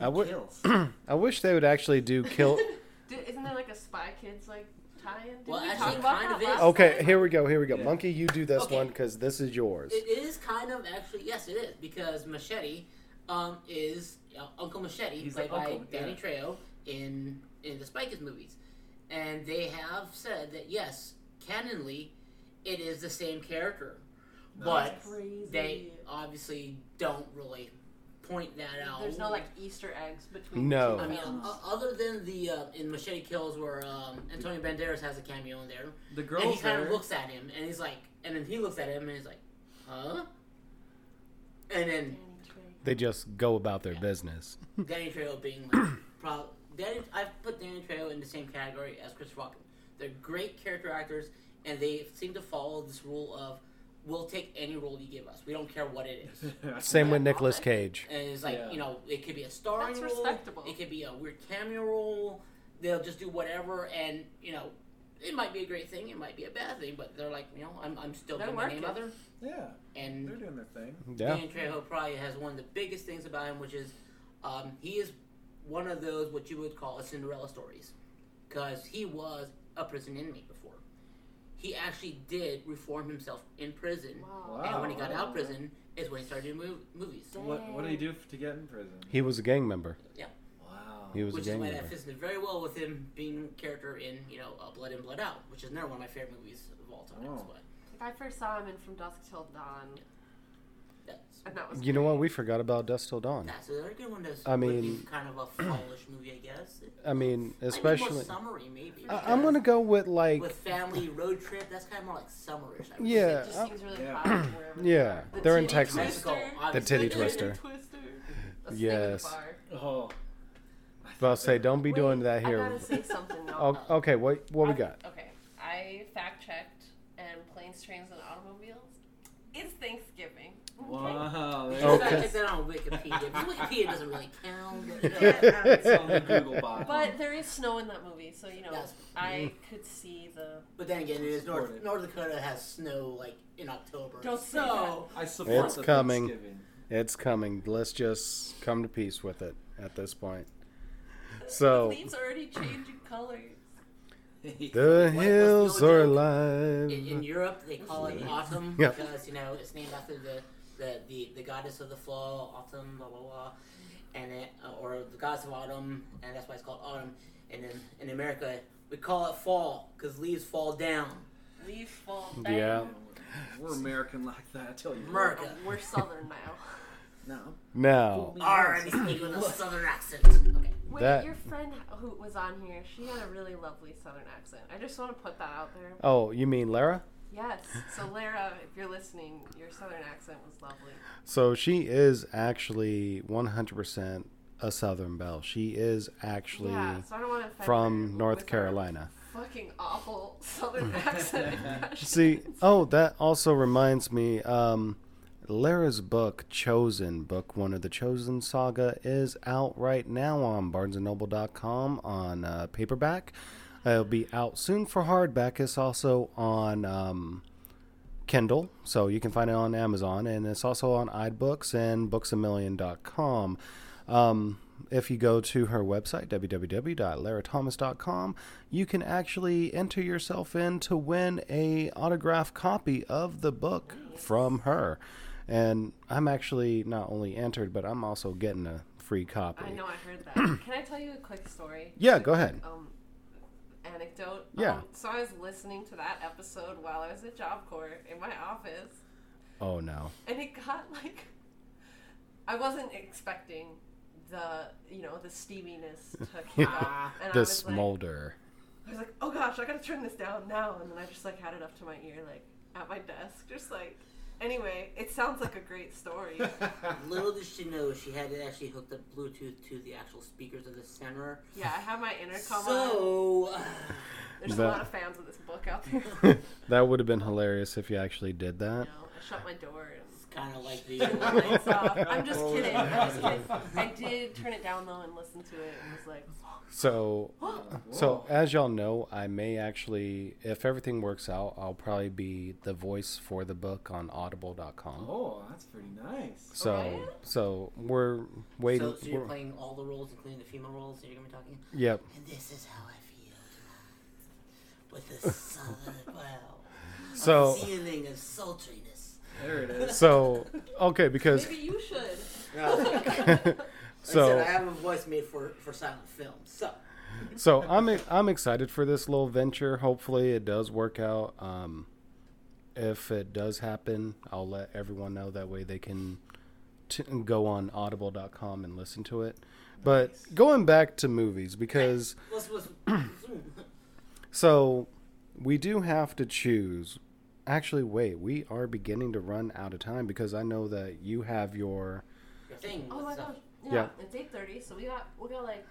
I He would- kills. *clears throat* I wish they would actually do kill. *laughs* Did, isn't there like a Spy Kids like tie-in? Did Well, we actually, talk about kind that of is. Okay, time? here we go. Here we go. Yeah. Monkey, you do this Okay. one because this is yours. It is kind of actually yes, it is because Machete um, is uh, Uncle Machete, He's played the by uncle, Danny yeah. Trejo in in the Spy Kids movies, and they have said that yes, canonly, it is the same character, but Crazy. they obviously don't really point that out. There's no like Easter eggs between. No. The I two mean, uh, other than the uh, in Machete Kills, where um, Antonio Banderas has a cameo in there, The girl. and he kind of looks at him, and he's like, and then he looks at him, and he's like, huh? And then They just go about their business. *laughs* Danny Trejo being like, *clears throat* pro- Danny, I've put Danny Trejo in the same category as Chris Walken. They're great character actors, and they seem to follow this rule of, we'll take any role you give us. We don't care what it is. *laughs* Same with Nicolas Cage. And it's like, Yeah. you know, it could be a starring That's role. respectable. It could be a weird cameo role. They'll just do whatever, and, you know, it might be a great thing, it might be a bad thing, but they're like, you know, I'm, I'm still They're doing my name yeah, And they're doing their thing. Yeah. Dan Trejo probably has one of the biggest things about him, which is um, he is one of those what you would call a Cinderella stories, because he was a prison inmate before. He actually did reform himself in prison, Wow. and when he got out of prison is when he started doing mov- movies, What What did he do to get in prison? He was a gang member. Yeah. Wow. He was which a is gang why member. that fits in very well with him being a character in you know uh, Blood In Blood Out, which is another one of my favorite movies of all time. Oh. But Like, I first saw him in From Dusk Till Dawn, that's and that was you know what? We forgot about Dusk Till Dawn. That's another good one. I mean, kind of a *clears throat* fallish movie, I guess. I mean, especially I summary maybe. I, am gonna go with like with family road trip. That's kind of more like summerish. I mean. Yeah, really yeah. *clears throat* yeah. They're, in Texas. The titty twister. twister. *laughs* Yes. Oh. But I'll say, don't be Wait, doing that here. I gotta say something. Oh, okay, what what I, we got? Okay, I fact checked, and planes, trains, and automobiles. It's Thanksgiving got? Okay, gotta check that out on Wikipedia. *laughs* Wikipedia doesn't really count. But, *laughs* Yeah. it's on the Google bot. But there is snow in that movie, so you know Yes. I could see the. but then again, it is North, Support it. North Dakota has snow like in October. Don't say so I support It's the coming. Thanksgiving. It's coming. Let's just come to peace with it at this point. So, The leaves already changing colors. *laughs* the What- hills what's the are joke? alive. in, in Europe they call it autumn Yeah. because you know it's named after the, the, the, the goddess of the fall, autumn, blah blah blah, and it, uh, or the goddess of autumn, and that's why it's called autumn. And then in America we call it fall because leaves fall down. Leaves fall down. Yeah. We're American like that, I tell you. America. We're southern now. *laughs* No. No. Arr, I speak with a southern accent. Okay. Wait, That- your friend who was on here, she had a really lovely southern accent. I just want to put that out there. oh, you mean Lara? Yes. So Lara, if you're listening, your southern accent was lovely. So she is actually 100% a Southern Belle. She is actually yeah. So I don't want to offend her from North Carolina. Fucking awful southern *laughs* accent. See, oh, that also reminds me. Um, Lara's book, Chosen, book one of the Chosen saga, is out right now on BarnesandNoble.com on uh, paperback. It'll be out soon for hardback. It's also on um, Kindle, so you can find it on Amazon, and it's also on iBooks and BooksAMillion.com. Um, if you go to her website, www.larathomas.com, you can actually enter yourself in to win a autographed copy of the book from her. And I'm actually not only entered, but I'm also getting a free copy. I know I heard that. *clears throat* Can I tell you a quick story? Yeah, go ahead. Um, anecdote. Yeah. Um, so I was listening to that episode while I was at Job Corps in my office, Oh no. and it got *laughs* like I wasn't expecting the you know the steaminess to *laughs* kick up, and The smolder. I was like, oh gosh, I gotta turn this down now, and then I just like had it up to my ear, like at my desk, just like. Anyway, it sounds like a great story. *laughs* Little did she know she had it actually hooked up Bluetooth to the actual speakers of the center. Yeah, I have my intercom on. So, uh, There's That- a lot of fans of this book out there. *laughs* that would have been hilarious if you actually did You that. know, I shut my door and it's kind of like the. turned the lights off. I'm just kidding. I'm just kidding. I did turn it down though and listen to it and was like, So, *gasps* so as y'all know, I may actually, if everything works out, I'll probably be the voice for the book on Audible.com. Oh, that's pretty nice. So, Alright. so we're waiting. So, so you're we're- playing all the roles, including the female roles. that You're gonna be talking. yep. And this is how I feel tonight, with the *laughs* southern well, So, seasoning of sultriness. There it is. so okay, because maybe you should. *laughs* Like I so said, I have a voice made for for silent film. So, so I'm I'm excited for this little venture. Hopefully, it does work out. Um, if it does happen, I'll let everyone know. That way, they can t- go on Audible.com and listen to it. But going back to movies, because let's let's. *clears throat* so we do have to choose. Actually, wait, we are beginning to run out of time because I know that you have your. your thing. Oh my stuff. gosh. Yeah, Yeah. it's 8:30, so we got we got like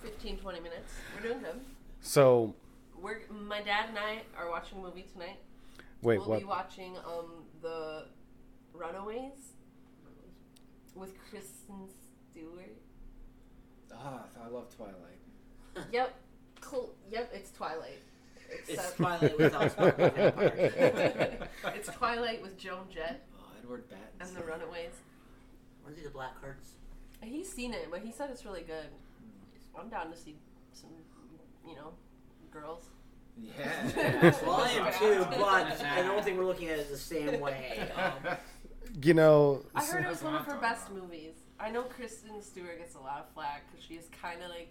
15, 20 minutes. We're doing good. So We're my dad and I are watching a movie tonight. wait, we'll what? be watching um the Runaways with Kristen Stewart. Ah, I love Twilight. yep, cool. Yep, it's Twilight. It's Except Twilight without sparkly *laughs* it's Twilight with Joan Jett Oh, Edward Pattinson. and the Runaways. Want to do the black cards? He's seen it, but he said it's really good. I'm down to see some, you know, girls. Yeah. *laughs* Well, I am too, but I don't think we're looking at it the same way. Um, *laughs* You know, I heard it was one of her best about. movies. I know Kristen Stewart gets a lot of flack because she is kind of like,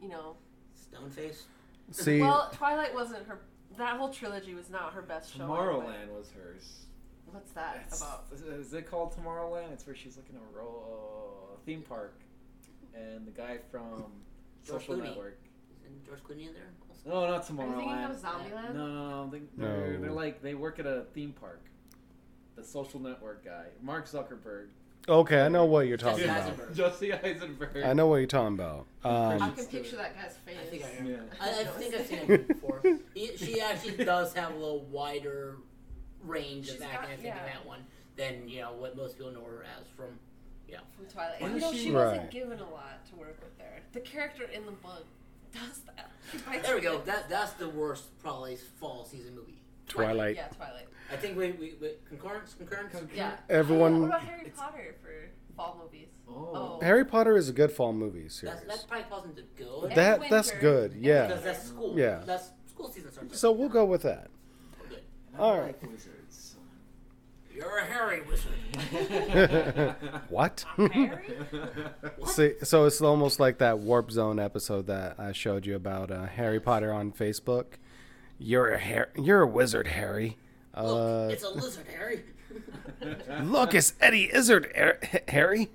you know. Stoneface. See, Well, Twilight wasn't her. That whole trilogy was not her best show. Tomorrowland was hers. What's that It's- about? Is it called Tomorrowland? It's where she's looking at a ro- uh, theme park, and the guy from George Social Clooney. Network. Isn't George Clooney in there? Also? No, not Are you Tomorrowland. thinking of Zombieland? No, no, no. They, they're, No. they're like they work at a theme park. The Social Network guy, Mark Zuckerberg, okay, I know what you're talking Jesse about. Eisenberg. Jesse Eisenberg. I know what you're talking about. I Um, can picture that guy's face. I think I am. Yeah. I, I think I've seen it before. He, she actually does have a little wider range She's of acting. got- I think yeah. in that one than you know what most people know her as from. from Twilight. And you know, she- she wasn't given a lot to work with there. The character in the book does that. He bites *laughs* There we go. That that's the worst probably fall season movie. Twilight. Yeah, Twilight. I think we we, we concurrence concurrence. Yeah. Everyone- What about Harry Potter for fall movies? Oh. Harry Potter is a good fall movie series. That's, that probably falls into good. That- That that's winter. good. because Yeah. that's school. Yeah. That's school season starts. So we'll go with that. Good. I All like wizards. You're a Harry wizard. *laughs* what? Harry? *laughs* See, so it's almost like that Warp Zone episode that I showed you about uh, Harry Potter on Facebook. You're a Har- you're a wizard, Harry. Look, Uh, it's a lizard, Harry. *laughs* look, it's Eddie Izzard, Har- Harry.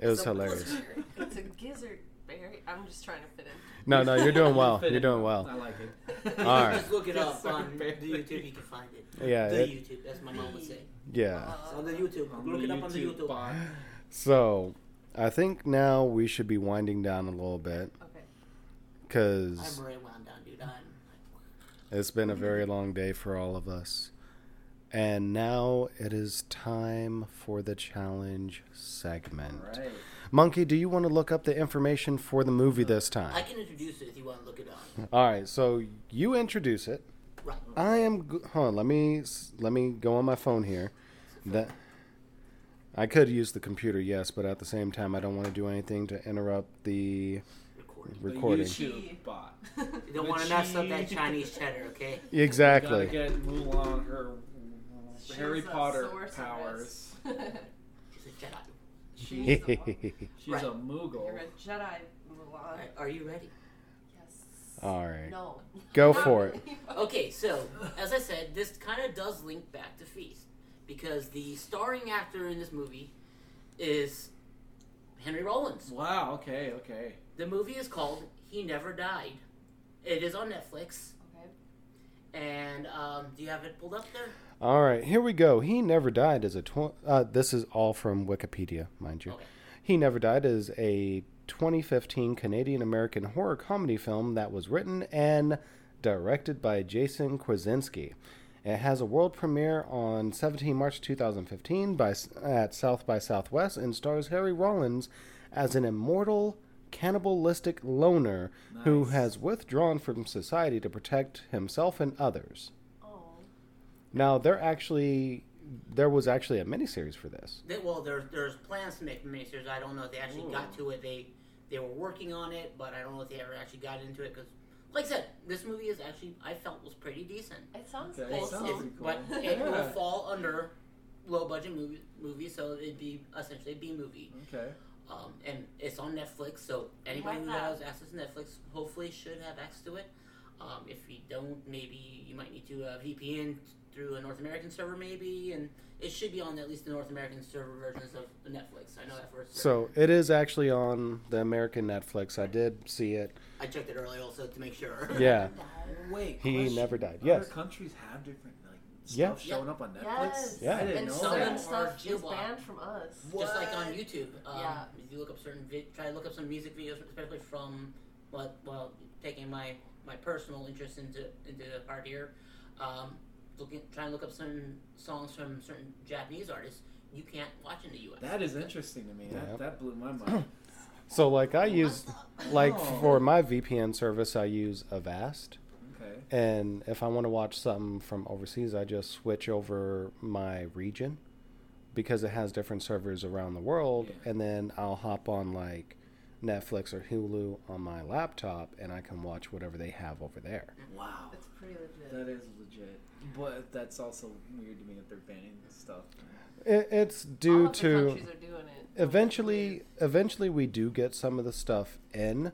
It was It's hilarious. lizard, it's a gizzard berry. I'm just trying to fit in. No, no, you're doing well. You're in. doing well. I like it. *laughs* All right. Just look it up on *laughs* the berry. YouTube. You can find it. Yeah, The it- YouTube. That's my mom would say. Yeah. It's on the YouTube. On Look the it up on the YouTube. bot. So, I think now we should be winding down a little bit Okay. because I'm already wound down, dude. I'm. It's been a very long day for all of us. And now it is time for the challenge segment. Right. Monkey, do you want to look up the information for the movie this uh, time? I can introduce it if you want to look it up. *laughs* All right, so you introduce it. Right. I am go- hold on, let me let me go on my phone here. That I could use the computer, yes, but at the same time I don't want to do anything to interrupt the Recording. The. YouTube bot. *laughs* You don't want to mess up that Chinese cheddar, okay? *laughs* Exactly. Gotta get Mulan her Harry She's a Potter sorceress. powers. *laughs* She's a Jedi. She's, She's a- she's Right. a Moogle. You're a Jedi, Mulan. Alright, Are you ready? Yes. All right. No. Go for it. Okay, so as I said, this kind of does link back to Feast because the starring actor in this movie is Henry Rollins. Wow. Okay. Okay. The movie is called He Never Died. It is on Netflix. Okay. And um, do you have it pulled up there? All right, here we go. He Never Died is a tw- uh, this is all from Wikipedia, mind you. Okay. He Never Died is a 2015 Canadian American horror comedy film that was written and directed by Jason Krasinski. It has a world premiere on 17 March 2015 by at South by Southwest and stars Harry Rollins as an immortal cannibalistic loner who has withdrawn from society to protect himself and others. Oh. Now there actually there was actually a miniseries for this. They, well, there's there's plans to make miniseries. I don't know if they actually got to it. They they were working on it, but I don't know if they ever actually got into it because, like I said, this movie is actually I felt was pretty decent. It sounds Okay, It's- sounds wholesome. cool. But it will fall under low budget movie movie, so it'd be essentially a B movie. Okay. Um, and it's on Netflix, so anybody who has access to Netflix hopefully should have access to it. Um, if you don't, maybe you might need to uh, VPN through a North American server, maybe, and it should be on at least the North American server versions of Netflix. I know that for a certain. So it is actually on the American Netflix. I did see it. I checked it earlier also to make sure. Yeah. *laughs* Wait. He question. never died. Other Yes. countries have different like Yeah. showing up on Netflix. Yes. Yeah. I didn't and know some certain them that. stuff is banned from us. Just like on YouTube. Um, Yeah. If you look up certain, vi- try to look up some music videos, especially from what, well, taking my my personal interest into into art here, um, looking trying to look up some songs from certain Japanese artists. You can't watch in the U.S. That is interesting to me. Yeah. That, that blew my *clears throat* mind. So like I use like Oh. for my VPN service I use Avast. Okay. And if I want to watch something from overseas, I just switch over my region because it has different servers around the world Yeah. and then I'll hop on like Netflix or Hulu on my laptop and I can watch whatever they have over there. Wow. It's pretty legit. That is legit. But that's also weird to me that they're banning this stuff. It, it's All due the to countries are doing it. eventually eventually we do get some of the stuff in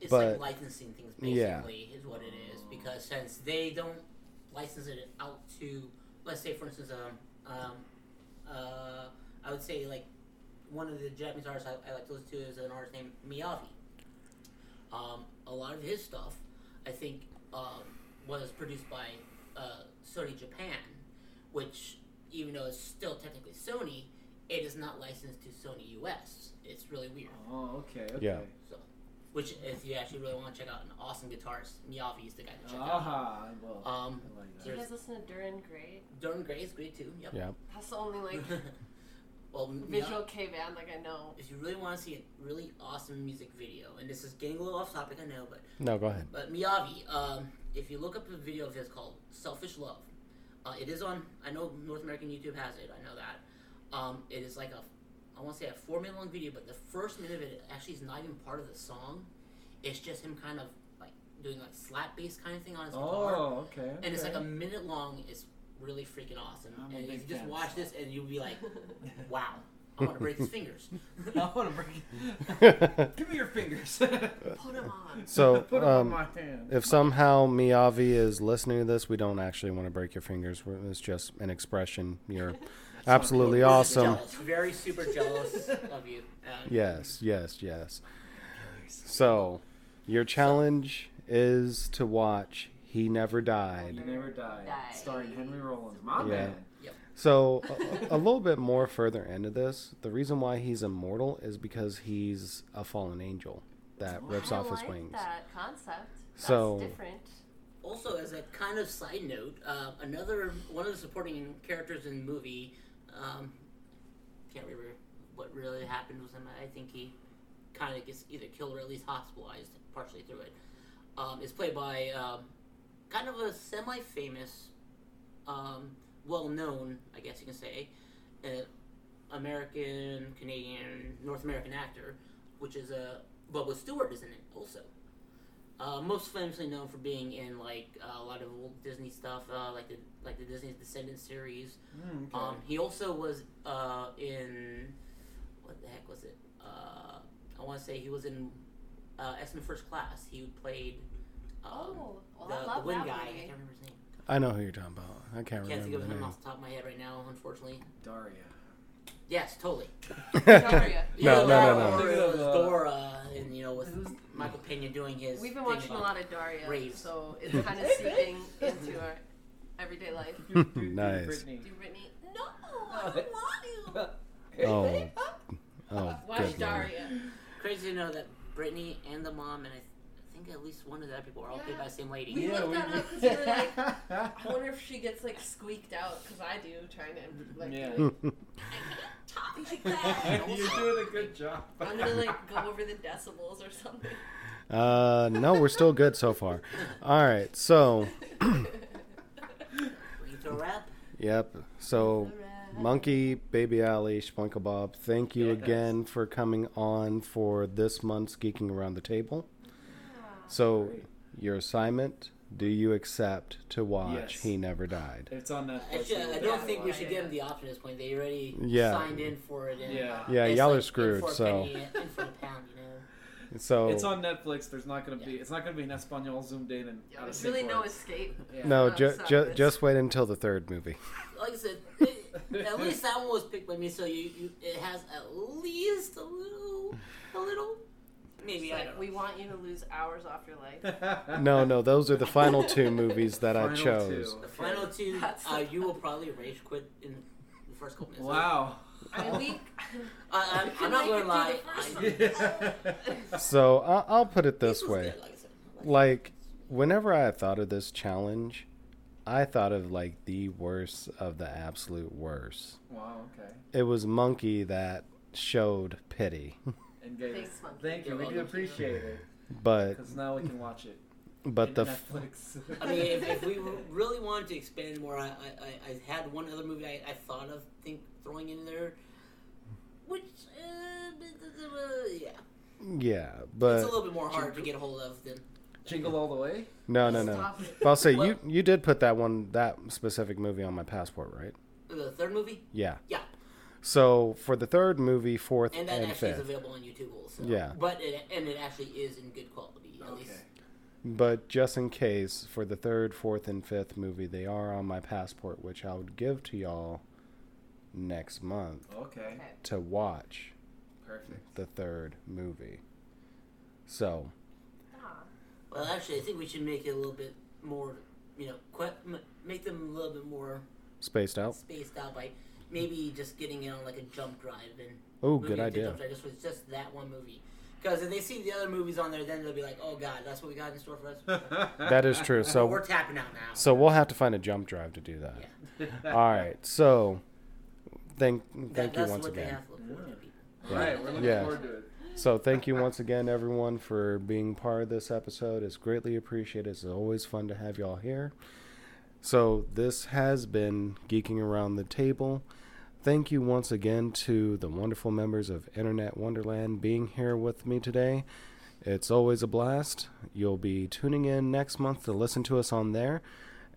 It's but- like licensing things, Yeah. basically, is what it is. Because since they don't license it out to, let's say, for instance, um, um, uh, I would say like one of the Japanese artists I, I like to listen to is an artist named Miyavi. Um, a lot of his stuff, I think, um, was produced by uh, Sony Japan, which, even though it's still technically Sony, it is not licensed to Sony US. It's really weird. Oh, okay. Okay. Yeah. So, which if you actually really want to check out an awesome guitarist, Miyavi is the guy to check out. Aha, well, Um, I like Do you guys listen to Dir En Grey? Duran Gray is great too. Yep. Yeah. That's the only like *laughs* well, visual kei band like I know. If you really want to see a really awesome music video, and this is getting a little off topic, I know, but No, go ahead. But Miyavi, um, if you look up a video of his called "Selfish Love," uh, it is on. I know North American YouTube has it. I know that. Um, it is like a, I want to say a four minute long video, but the first minute of it actually is not even part of the song. It's just him kind of like doing like slap bass kind of thing on his guitar, Oh, okay. and it's like a minute long. It's really freaking awesome. I'm a and big if you just fan. watch this, and you'll be like, *laughs* "Wow, I want to break his fingers." *laughs* I want to break. *laughs* Give me your fingers. Put him on. so, Put 'em on um, my hand. if somehow Miyavi is listening to this, we don't actually want to break your fingers. It's just an expression. You're absolutely Really awesome. Jealous, very super jealous of you. Uh, *laughs* Yes, yes, yes. So, your challenge is to watch He Never Died. He never died. Died. Starring Henry Rollins. My Yeah. man. So, a, a little bit more further into this, the reason why he's immortal is because he's a fallen angel that rips I off his like wings. That concept. That's So- different. Also, as a kind of side note, uh, another one of the supporting characters in the movie, um, can't remember what really happened with him. I think he kind of gets either killed or at least hospitalized partially through it. Um, is played by um, kind of a semi-famous, um, well-known, I guess you can say, uh, American, Canadian, North American actor, which is a Booboo Stewart is in it also. Uh, most famously known for being in like uh, a lot of old Disney stuff, uh, like the like the Disney Descendants series. Mm, okay. Um, he also was uh, in what the heck was it? Uh, I want to say he was in uh, X Men First Class. He played um, oh, well, the, I the love wind that guy. I can't remember his name. I know who you're talking about. I can't Can't think remember of the him off the top of my head right now, unfortunately. Daria. Yes, totally. Daria. *laughs* No, no, no, or no. it was Dora, and you know, with Michael Pena doing his. We've been thing watching a lot of Daria, raves. so it's kind of *laughs* seeping into our everyday life. *laughs* Do- do- do Nice. Brittany. Do Brittany? No, I don't want Oh, oh, to. Watch. Daria. Crazy to know that Brittany and the mom, and I, I think at least one of the other people are all played by the same lady. We looked that up 'cause we were like, *laughs* I wonder if she gets like squeaked out because I do trying to like. Yeah. do it. *laughs* Talk like that. *laughs* You're doing a good job. I'm gonna like go over the decibels or something. Uh, no, we're still good so far. All right, so Ready wrap? yep. So Monkey, Baby Allie, Spunka Bob, thank you Yes. again for coming on for this month's Geeking Around the Table. So, Great. your assignment, do you accept to watch Yes. He Never Died? It's on Netflix. Actually, I don't think we should give them the option at this point. They already Yeah. signed in for it. And, Yeah. Uh, yeah, it's y'all like are in screwed, for a so- penny, in for a pound, you know. *laughs* So, It's on Netflix. There's not gonna be. It's not gonna be in Espanol zoomed in and Yeah, out of there's sync really no escape. Yeah. no, Not ju- sad, ju- but- just wait until the third movie. *laughs* Like I said, it, at *laughs* least that one was picked by me, so you, you it has at least a little, a little, maybe It's I like, don't we want you to lose hours off your life. *laughs* No, no, those are the final two movies that I Final chose. two. The final two, That's uh, the- you will *laughs* probably rage quit in the first couple minutes. Wow. I mean, we. I, I'm, *laughs* I'm not going to lie. through I- So, I- I'll put it this was way. good, like I said. like whenever I thought of this challenge, I thought of like the worst of the absolute worst. wow. Okay. It was Monkey that showed pity, And gave Thanks, us- Monkey. Thank you. We do appreciate it but because now we can watch it. but the Netflix. *laughs* I mean, if, if we really wanted to expand more, I, I, I- I had one other movie I, I thought of think throwing in there, which uh, yeah, yeah, but it's a little bit more hard to get a hold of than Jingle all the way. no no no. Stop. But I'll say Well- you you did put that one that specific movie on my passport, right? the third movie. Yeah. Yeah, So for the third movie, fourth and that and actually is fifth, available on YouTube also. Yeah. but it, and it actually is in good quality at least. But just in case for the third, fourth, and fifth movie, they are on my passport, which I would give to y'all next month Okay. Okay. to watch Perfect. the third movie. So, Ah. Well, actually, I think we should make it a little bit more, you know, que- make them a little bit more spaced out. spaced out by maybe just getting it on like a jump drive and Oh, good idea. jump drive just with just that one movie. Because if they see the other movies on there, then they'll be like, "Oh God, that's what we got in store for us." *laughs* That is true. So *laughs* we're tapping out now. So we'll have to find a jump drive to do that. yeah, *laughs* All right. So thank that, thank you once again. have to look forward to. People. Right, we're looking Yeah. forward to it. So thank you once again, everyone, for being part of this episode. It's greatly appreciated. It's always fun to have y'all here. So this has been geeking around the table. Thank you once again to the wonderful members of Internet Wonderland being here with me today. It's always a blast. You'll be tuning in next month to listen to us on there.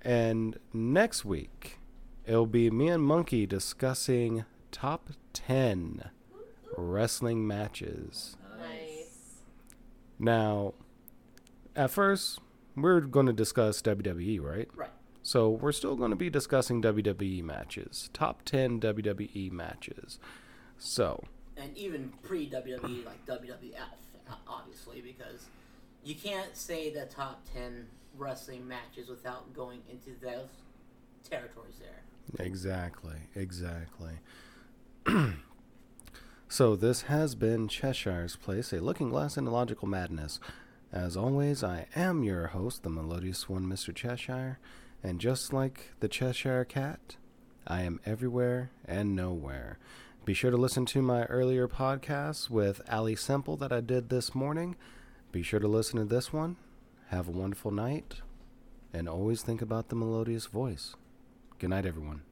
And next week, it'll be me and Monkey discussing top 10 wrestling matches. Nice. Now, at first, we're going to discuss WWE, right? Right. So we're still going to be discussing WWE matches, top 10 WWE matches. So, and even pre WWE, like WWF, obviously, because you can't say the top 10 wrestling matches without going into those territories there. exactly, exactly. *clears throat* so this has been Cheshire's Place, a looking glass into logical madness. As always, I am your host, the melodious one, Mr. Cheshire, and just like the Cheshire Cat, I am everywhere and nowhere. Be sure to listen to my earlier podcast with Ali Semple that I did this morning. Be sure to listen to this one. Have a wonderful night, and always think about the melodious voice. Good night, everyone.